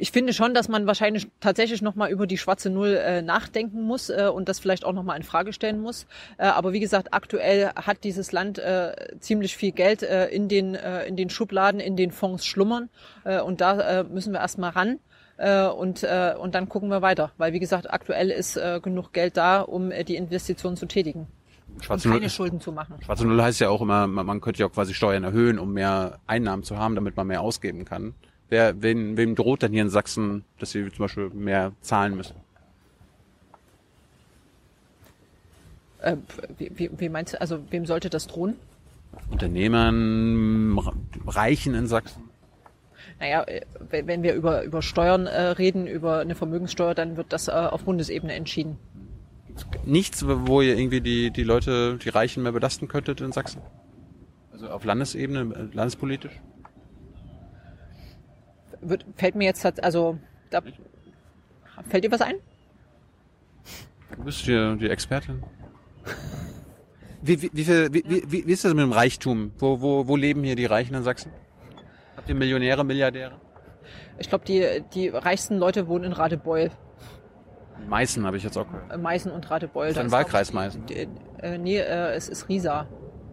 Ich finde schon, dass man wahrscheinlich tatsächlich noch mal über die schwarze Null äh, nachdenken muss äh, und das vielleicht auch noch mal in Frage stellen muss. Äh, aber wie gesagt, aktuell hat dieses Land äh, ziemlich viel Geld äh, in den äh, in den Schubladen, in den Fonds schlummern äh, und da äh, müssen wir erstmal ran. Äh, und, äh, und dann gucken wir weiter. Weil, wie gesagt, aktuell ist äh, genug Geld da, um äh, die Investitionen zu tätigen. Schwarze und Null, keine Schulden zu machen. schwarze Null heißt ja auch immer, man, man könnte ja auch quasi Steuern erhöhen, um mehr Einnahmen zu haben, damit man mehr ausgeben kann. Wer, wen, wem droht denn hier in Sachsen, dass sie zum Beispiel mehr zahlen müssen? Äh, wie, wie, meinst du, also wem sollte das drohen? Unternehmern, Re- Reichen in Sachsen? Naja, äh, wenn wir über, über Steuern äh, reden, über eine Vermögenssteuer, dann wird das äh, auf Bundesebene entschieden. Nichts, wo ihr irgendwie die, die Leute, die Reichen mehr belasten könntet in Sachsen? Also auf Landesebene, landespolitisch? Wird, fällt mir jetzt, also, da, fällt dir was ein? Du bist hier die Expertin. Wie, wie, wie, viel, wie, wie, wie ist das mit dem Reichtum? Wo, wo, wo leben hier die Reichen in Sachsen? Habt ihr Millionäre, Milliardäre? Ich glaube, die, die reichsten Leute wohnen in Radebeul, Meißen habe ich jetzt auch gehört. Meißen und Radebeul. Ist Da ein auch- Wahlkreis Meißen. Die, äh, nee, äh, es ist Riesa.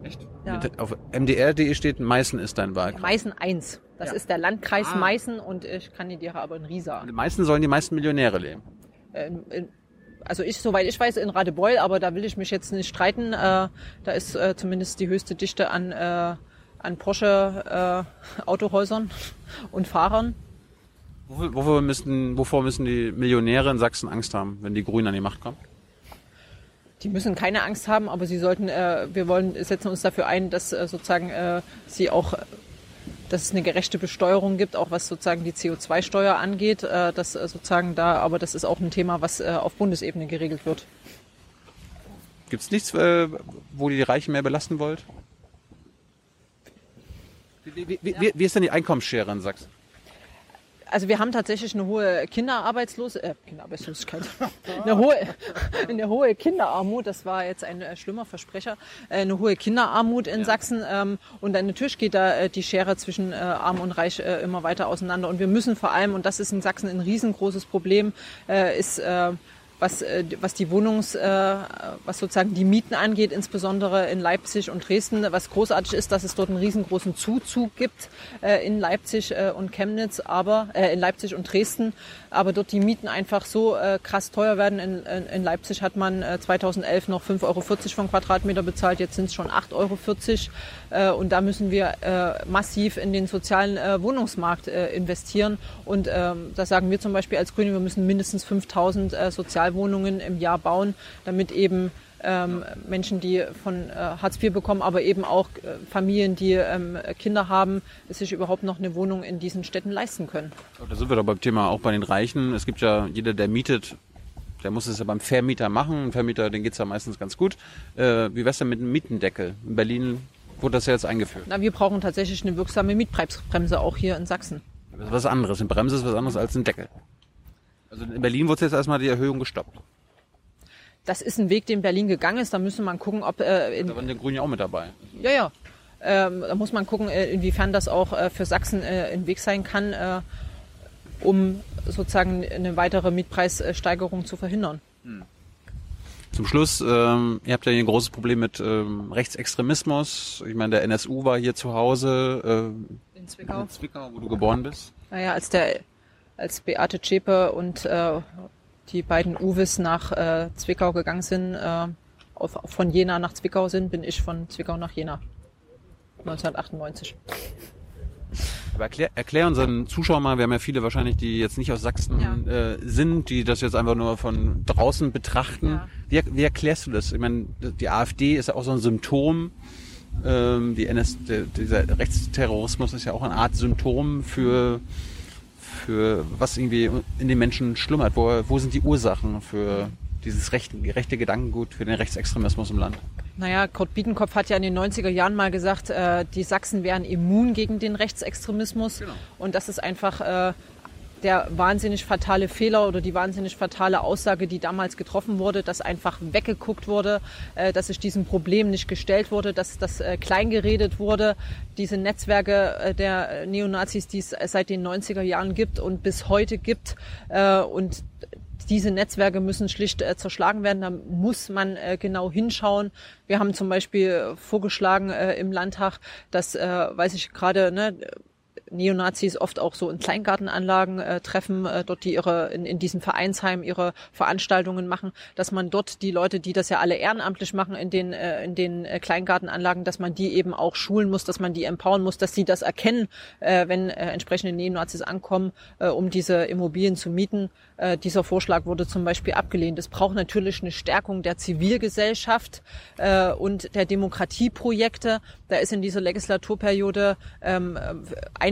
Echt? Ja. Mit, auf mdr.de steht, Meißen ist dein Wahlkreis. Meißen 1. Das Ja. ist der Landkreis Ah. Meißen und ich kandidiere aber in Riesa. In Meißen sollen die meisten Millionäre leben. In, in, also ich, soweit ich weiß, in Radebeul, aber da will ich mich jetzt nicht streiten. Äh, da ist äh, zumindest die höchste Dichte an, äh, an Porsche äh, Autohäusern und Fahrern. Wofür, wofür, müssen, wovor müssen die Millionäre in Sachsen Angst haben, wenn die Grünen an die Macht kommen? Die müssen keine Angst haben, aber sie sollten, äh, wir wollen, setzen uns dafür ein, dass äh, sozusagen äh, sie auch, dass es eine gerechte Besteuerung gibt, auch was sozusagen die CO2-Steuer angeht, äh, dass äh, sozusagen da, aber das ist auch ein Thema, was äh, auf Bundesebene geregelt wird. Gibt es nichts, äh, wo ihr die Reichen mehr belasten wollt? Wie, wie, wie, wie, wie ist denn die Einkommensschere in Sachsen? Also wir haben tatsächlich eine hohe Kinderarbeitslose, äh, Kinderarbeitslosigkeit, eine hohe, eine hohe Kinderarmut. Das war jetzt ein äh, schlimmer Versprecher. Äh, eine hohe Kinderarmut in Sachsen ähm, und dann natürlich geht da äh, die Schere zwischen äh, Arm und Reich äh, immer weiter auseinander. Und wir müssen vor allem, und das ist in Sachsen ein riesengroßes Problem, äh, ist äh, was, äh, was die Wohnungs, äh, was sozusagen die Mieten angeht, insbesondere in Leipzig und Dresden. Was großartig ist, dass es dort einen riesengroßen Zuzug gibt äh, in Leipzig und Chemnitz, aber äh, in Leipzig und Dresden, aber dort die Mieten einfach so äh, krass teuer werden. In, in, in Leipzig hat man äh, 2011 noch 5,40 Euro vom Quadratmeter bezahlt, jetzt sind es schon 8,40 Euro. Äh, und da müssen wir äh, massiv in den sozialen äh, Wohnungsmarkt investieren. Und ähm, da sagen wir zum Beispiel als Grüne, wir müssen mindestens 5000 äh, Sozialwohnungen im Jahr bauen, damit eben ähm, Menschen, die von äh, Hartz IV bekommen, aber eben auch äh, Familien, die ähm, Kinder haben, sich überhaupt noch eine Wohnung in diesen Städten leisten können. Da sind wir doch beim Thema auch bei den Reichen. Es gibt ja jeder, der mietet, der muss es ja beim Vermieter machen. Ein Vermieter, den geht's ja meistens ganz gut. Äh, wie wär's denn mit einem Mietendeckel? In Berlin wurde das ja jetzt eingeführt. Na, wir brauchen tatsächlich eine wirksame Mietpreisbremse auch hier in Sachsen. Das ist was anderes. Eine Bremse ist was anderes als ein Deckel. Also in Berlin wurde jetzt erstmal die Erhöhung gestoppt. Das ist ein Weg, den Berlin gegangen ist. Da müsste man gucken, ob äh, in, Da waren die Grünen ja auch mit dabei. Ja, ja. Ähm, da muss man gucken, äh, inwiefern das auch äh, für Sachsen äh, ein Weg sein kann, äh, um sozusagen eine weitere Mietpreissteigerung zu verhindern. Zum Schluss, ähm, ihr habt ja hier ein großes Problem mit ähm, Rechtsextremismus. Ich meine, der NSU war hier zu Hause äh, In Zwickau. in Zwickau, wo du geboren bist. Naja, als der als Beate Zschäpe und äh, die beiden Uwes nach äh, Zwickau gegangen sind, äh, auf, von Jena nach Zwickau sind, bin ich von Zwickau nach Jena. 1998. Aber erklär, erklär unseren Zuschauern mal, wir haben ja viele wahrscheinlich, die jetzt nicht aus Sachsen Ja. äh, sind, die das jetzt einfach nur von draußen betrachten. Ja. Wie, wie erklärst du das? Ich meine, die AfD ist ja auch so ein Symptom. Ähm, die NS, der, dieser Rechtsterrorismus ist ja auch eine Art Symptom für, für was irgendwie in den Menschen schlummert. Wo, wo sind die Ursachen für dieses rechte, rechte Gedankengut, für den Rechtsextremismus im Land? Naja, Kurt Biedenkopf hat ja in den 90er Jahren mal gesagt, äh, die Sachsen wären immun gegen den Rechtsextremismus. Genau. Und das ist einfach äh, der wahnsinnig fatale Fehler oder die wahnsinnig fatale Aussage, die damals getroffen wurde, dass einfach weggeguckt wurde, äh, dass sich diesem Problem nicht gestellt wurde, dass das äh, kleingeredet wurde. Diese Netzwerke äh, der Neonazis, die es seit den 90er Jahren gibt und bis heute gibt äh, und diese Netzwerke müssen schlicht äh, zerschlagen werden. Da muss man äh, genau hinschauen. Wir haben zum Beispiel äh, vorgeschlagen äh, im Landtag, dass, äh, weiß ich gerade, ne, Neonazis oft auch so in Kleingartenanlagen äh, treffen, äh, dort die ihre in, in diesen Vereinsheim ihre Veranstaltungen machen, dass man dort die Leute, die das ja alle ehrenamtlich machen in den äh, in den äh, Kleingartenanlagen, dass man die eben auch schulen muss, dass man die empowern muss, dass sie das erkennen, äh, wenn äh, entsprechende Neonazis ankommen, äh, um diese Immobilien zu mieten. Äh, dieser Vorschlag wurde zum Beispiel abgelehnt. Es braucht natürlich eine Stärkung der Zivilgesellschaft äh, und der Demokratieprojekte. Da ist in dieser Legislaturperiode ähm,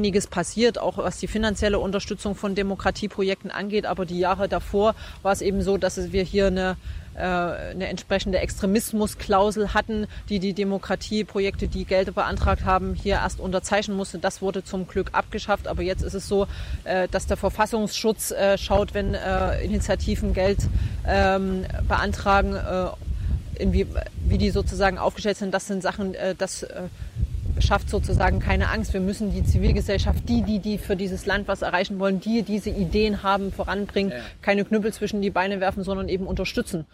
einiges passiert, auch was die finanzielle Unterstützung von Demokratieprojekten angeht. Aber die Jahre davor war es eben so, dass wir hier eine äh, eine entsprechende Extremismusklausel hatten, die die Demokratieprojekte, die Gelder beantragt haben, hier erst unterzeichnen musste. Das wurde zum Glück abgeschafft. Aber jetzt ist es so, äh, dass der Verfassungsschutz äh, schaut, wenn Initiativen Geld ähm, beantragen, wie, die sozusagen aufgestellt sind. Das sind Sachen, das schafft sozusagen keine Angst. Wir müssen die Zivilgesellschaft, die, die, die für dieses Land was erreichen wollen, die diese Ideen haben, voranbringen, Ja. keine Knüppel zwischen die Beine werfen, sondern eben unterstützen.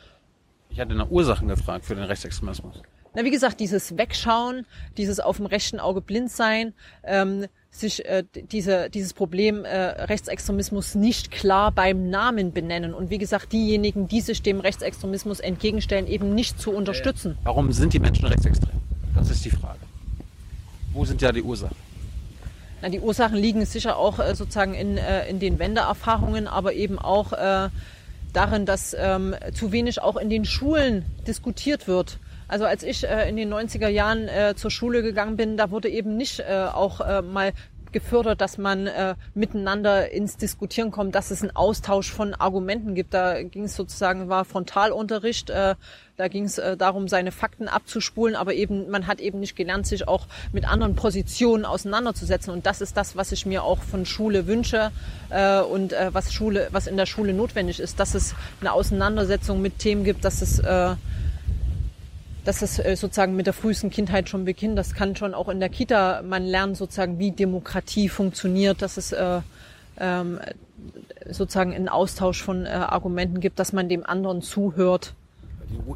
Ich hatte nach Ursachen gefragt für den Rechtsextremismus. Na, wie gesagt, dieses Wegschauen, dieses auf dem rechten Auge blind sein, ähm, sich äh, diese, dieses Problem äh, Rechtsextremismus nicht klar beim Namen benennen und wie gesagt, diejenigen, die sich dem Rechtsextremismus entgegenstellen, eben nicht zu unterstützen. Warum sind die Menschen rechtsextrem? Das ist die Frage. Wo sind ja die Ursachen? Na, die Ursachen liegen sicher auch äh, sozusagen in, äh, in den Wendeerfahrungen, aber eben auch äh, darin, dass ähm, zu wenig auch in den Schulen diskutiert wird. Also als ich äh, in den 90er Jahren äh, zur Schule gegangen bin, da wurde eben nicht äh, auch äh, mal gefördert, dass man äh, miteinander ins Diskutieren kommt, dass es einen Austausch von Argumenten gibt. Da ging es sozusagen, war Frontalunterricht, äh, da ging es äh, darum, seine Fakten abzuspulen, aber eben man hat eben nicht gelernt, sich auch mit anderen Positionen auseinanderzusetzen. Und das ist das, was ich mir auch von Schule wünsche äh, und äh, was Schule, was in der Schule notwendig ist, dass es eine Auseinandersetzung mit Themen gibt, dass es äh, dass es äh, sozusagen mit der frühesten Kindheit schon beginnt. Das kann schon auch in der Kita man lernen, sozusagen, wie Demokratie funktioniert, dass es äh, ähm, sozusagen einen Austausch von äh, Argumenten gibt, dass man dem anderen zuhört.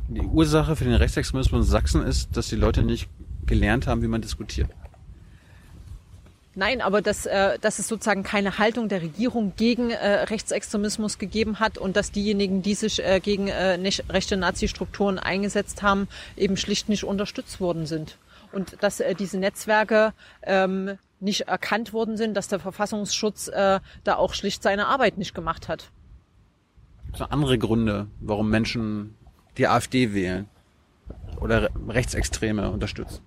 Die Ursache für den Rechtsextremismus in Sachsen ist, dass die Leute nicht gelernt haben, wie man diskutiert. Nein, aber dass, äh, dass es sozusagen keine Haltung der Regierung gegen äh, Rechtsextremismus gegeben hat und dass diejenigen, die sich äh, gegen äh, rechte Nazi-Strukturen eingesetzt haben, eben schlicht nicht unterstützt worden sind. Und dass äh, diese Netzwerke ähm, nicht erkannt worden sind, dass der Verfassungsschutz äh, da auch schlicht seine Arbeit nicht gemacht hat. Noch andere Gründe, warum Menschen die AfD wählen oder Re- Rechtsextreme unterstützen?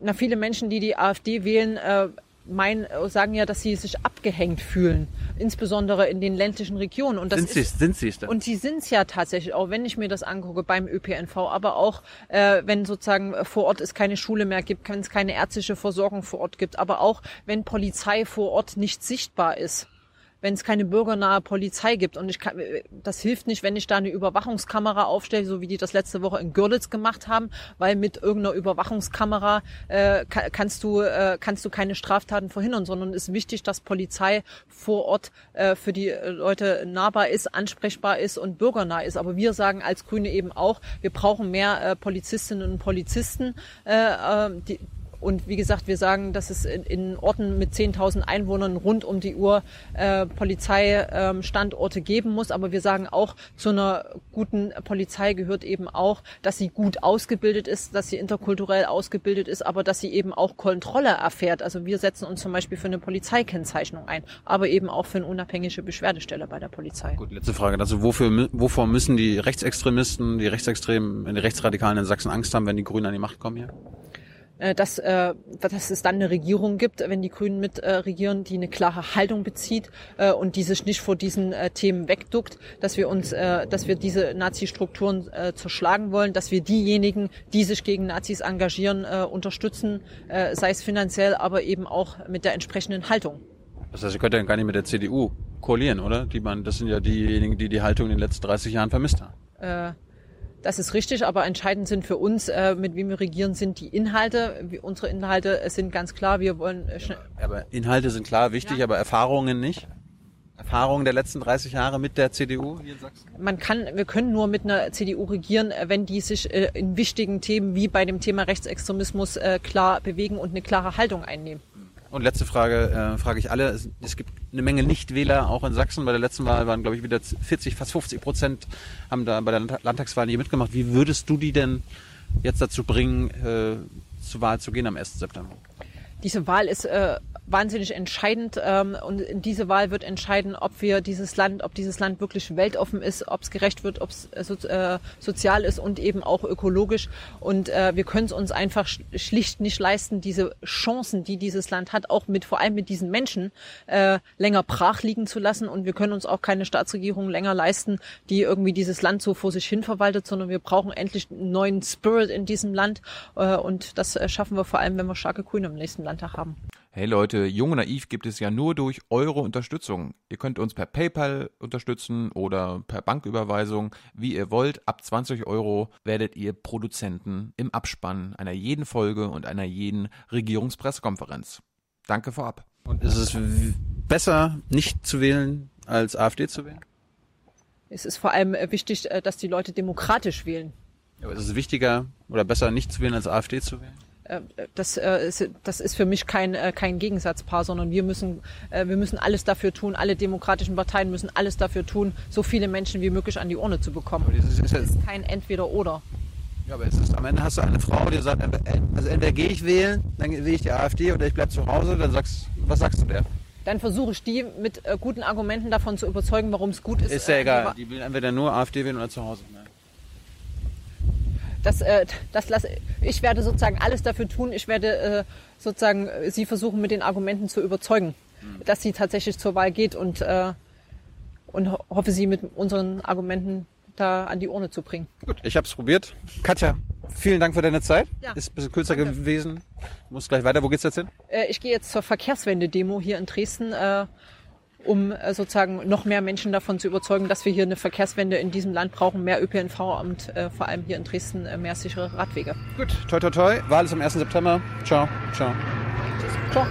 Na, viele Menschen, die die AfD wählen, äh, meinen, äh, sagen ja, dass sie sich abgehängt fühlen, insbesondere in den ländlichen Regionen. Und das Sind sie? Sind sie es denn? Und sie sind es ja tatsächlich, auch wenn ich mir das angucke beim ÖPNV, aber auch äh, wenn sozusagen vor Ort es keine Schule mehr gibt, wenn es keine ärztliche Versorgung vor Ort gibt, aber auch wenn Polizei vor Ort nicht sichtbar ist wenn es keine bürgernahe Polizei gibt. Und ich kann, das hilft nicht, wenn ich da eine Überwachungskamera aufstelle, so wie die das letzte Woche in Görlitz gemacht haben, weil mit irgendeiner Überwachungskamera äh, ka- kannst du äh, kannst du keine Straftaten verhindern, sondern ist wichtig, dass Polizei vor Ort äh, für die Leute nahbar ist, ansprechbar ist und bürgernah ist. Aber wir sagen als Grüne eben auch, wir brauchen mehr äh, Polizistinnen und Polizisten, äh, äh, die, und wie gesagt, wir sagen, dass es in, Orten mit 10.000 Einwohnern rund um die Uhr äh, Polizeistandorte ähm, geben muss. Aber wir sagen auch, zu einer guten Polizei gehört eben auch, dass sie gut ausgebildet ist, dass sie interkulturell ausgebildet ist, aber dass sie eben auch Kontrolle erfährt. Also wir setzen uns zum Beispiel für eine Polizeikennzeichnung ein, aber eben auch für eine unabhängige Beschwerdestelle bei der Polizei. Gut, letzte Frage. Also wofür, wovor müssen die Rechtsextremisten, die Rechtsextremen, die Rechtsradikalen in Sachsen Angst haben, wenn die Grünen an die Macht kommen hier? Äh, dass, äh, dass es dann eine Regierung gibt, wenn die Grünen mit äh, regieren, die eine klare Haltung bezieht äh, und die sich nicht vor diesen äh, Themen wegduckt, dass wir uns, äh, dass wir diese Nazi-Strukturen äh, zerschlagen wollen, dass wir diejenigen, die sich gegen Nazis engagieren, äh, unterstützen, äh, sei es finanziell, aber eben auch mit der entsprechenden Haltung. Das heißt, ihr könnt ja gar nicht mit der CDU koalieren, oder? Die man, das sind ja diejenigen, die die Haltung in den letzten 30 Jahren vermisst haben. Äh, das ist richtig, aber entscheidend sind für uns, äh, mit wem wir regieren, sind die Inhalte. Wie, unsere Inhalte sind ganz klar. Wir wollen äh, schnell. Aber Inhalte sind klar wichtig, ja. aber Erfahrungen nicht. Erfahrungen der letzten 30 Jahre mit der CDU hier in Sachsen? Man kann, wir können nur mit einer CDU regieren, äh, wenn die sich in wichtigen Themen wie bei dem Thema Rechtsextremismus klar bewegen und eine klare Haltung einnehmen. Und letzte Frage äh, frage ich alle. Es, es, gibt eine Menge Nichtwähler auch in Sachsen. Bei der letzten Wahl waren, glaube ich, wieder 40, fast 50 Prozent haben da bei der Landtagswahl nicht mitgemacht. Wie würdest du die denn jetzt dazu bringen, äh, zur Wahl zu gehen am 1. September? Diese Wahl ist äh, wahnsinnig entscheidend ähm, und diese Wahl wird entscheiden, ob wir dieses Land, ob dieses Land wirklich weltoffen ist, ob es gerecht wird, ob es äh, so, äh, sozial ist und eben auch ökologisch. Und äh, wir können es uns einfach schlicht nicht leisten, diese Chancen, die dieses Land hat, auch mit vor allem mit diesen Menschen äh, länger brach liegen zu lassen. Und wir können uns auch keine Staatsregierung länger leisten, die irgendwie dieses Land so vor sich hin verwaltet, sondern wir brauchen endlich einen neuen Spirit in diesem Land. Äh, und das äh, schaffen wir vor allem, wenn wir starke Grüne im nächsten Landtag haben. Hey Leute, Jung und Naiv gibt es ja nur durch eure Unterstützung. Ihr könnt uns per PayPal unterstützen oder per Banküberweisung, wie ihr wollt. Ab 20 Euro werdet ihr Produzenten im Abspann einer jeden Folge und einer jeden Regierungspressekonferenz. Danke vorab. Und ist es besser, nicht zu wählen, als AfD zu wählen? Es ist vor allem äh, wichtig, äh, dass die Leute demokratisch wählen. Aber ist es wichtiger oder besser, nicht zu wählen, als AfD zu wählen? Äh, das, äh, ist, das ist für mich kein, äh, kein Gegensatzpaar, sondern wir müssen, wir müssen alles dafür tun, alle demokratischen Parteien müssen alles dafür tun, so viele Menschen wie möglich an die Urne zu bekommen. Das ist, ist kein Entweder-Oder. Ja, aber es ist, am Ende hast du eine Frau, die sagt, also entweder gehe ich wählen, dann wähle ich die AfD oder ich bleibe zu Hause, dann sagst, was sagst du der? Dann versuche ich die mit äh, guten Argumenten davon zu überzeugen, warum es gut ist. Ist ja äh, egal, die will entweder nur AfD wählen oder zu Hause. Das, äh, das lasse ich werde sozusagen alles dafür tun. Ich werde äh, sozusagen sie versuchen mit den Argumenten zu überzeugen, mhm. dass sie tatsächlich zur Wahl geht und äh, und hoffe sie mit unseren Argumenten da an die Urne zu bringen. Gut, ich habe es probiert. Katja, vielen Dank für deine Zeit. Ja, Ist ein bisschen kürzer danke. gewesen. Du musst gleich weiter. Wo geht's jetzt hin? Äh, ich gehe jetzt zur Verkehrswende-Demo hier in Dresden. Um äh, sozusagen noch mehr Menschen davon zu überzeugen, dass wir hier eine Verkehrswende in diesem Land brauchen, mehr ÖPNV und äh, vor allem hier in Dresden äh, mehr sichere Radwege. Gut, toi toi toi. Wahl ist am 1. September. Ciao, ciao. Tschüss. Ciao.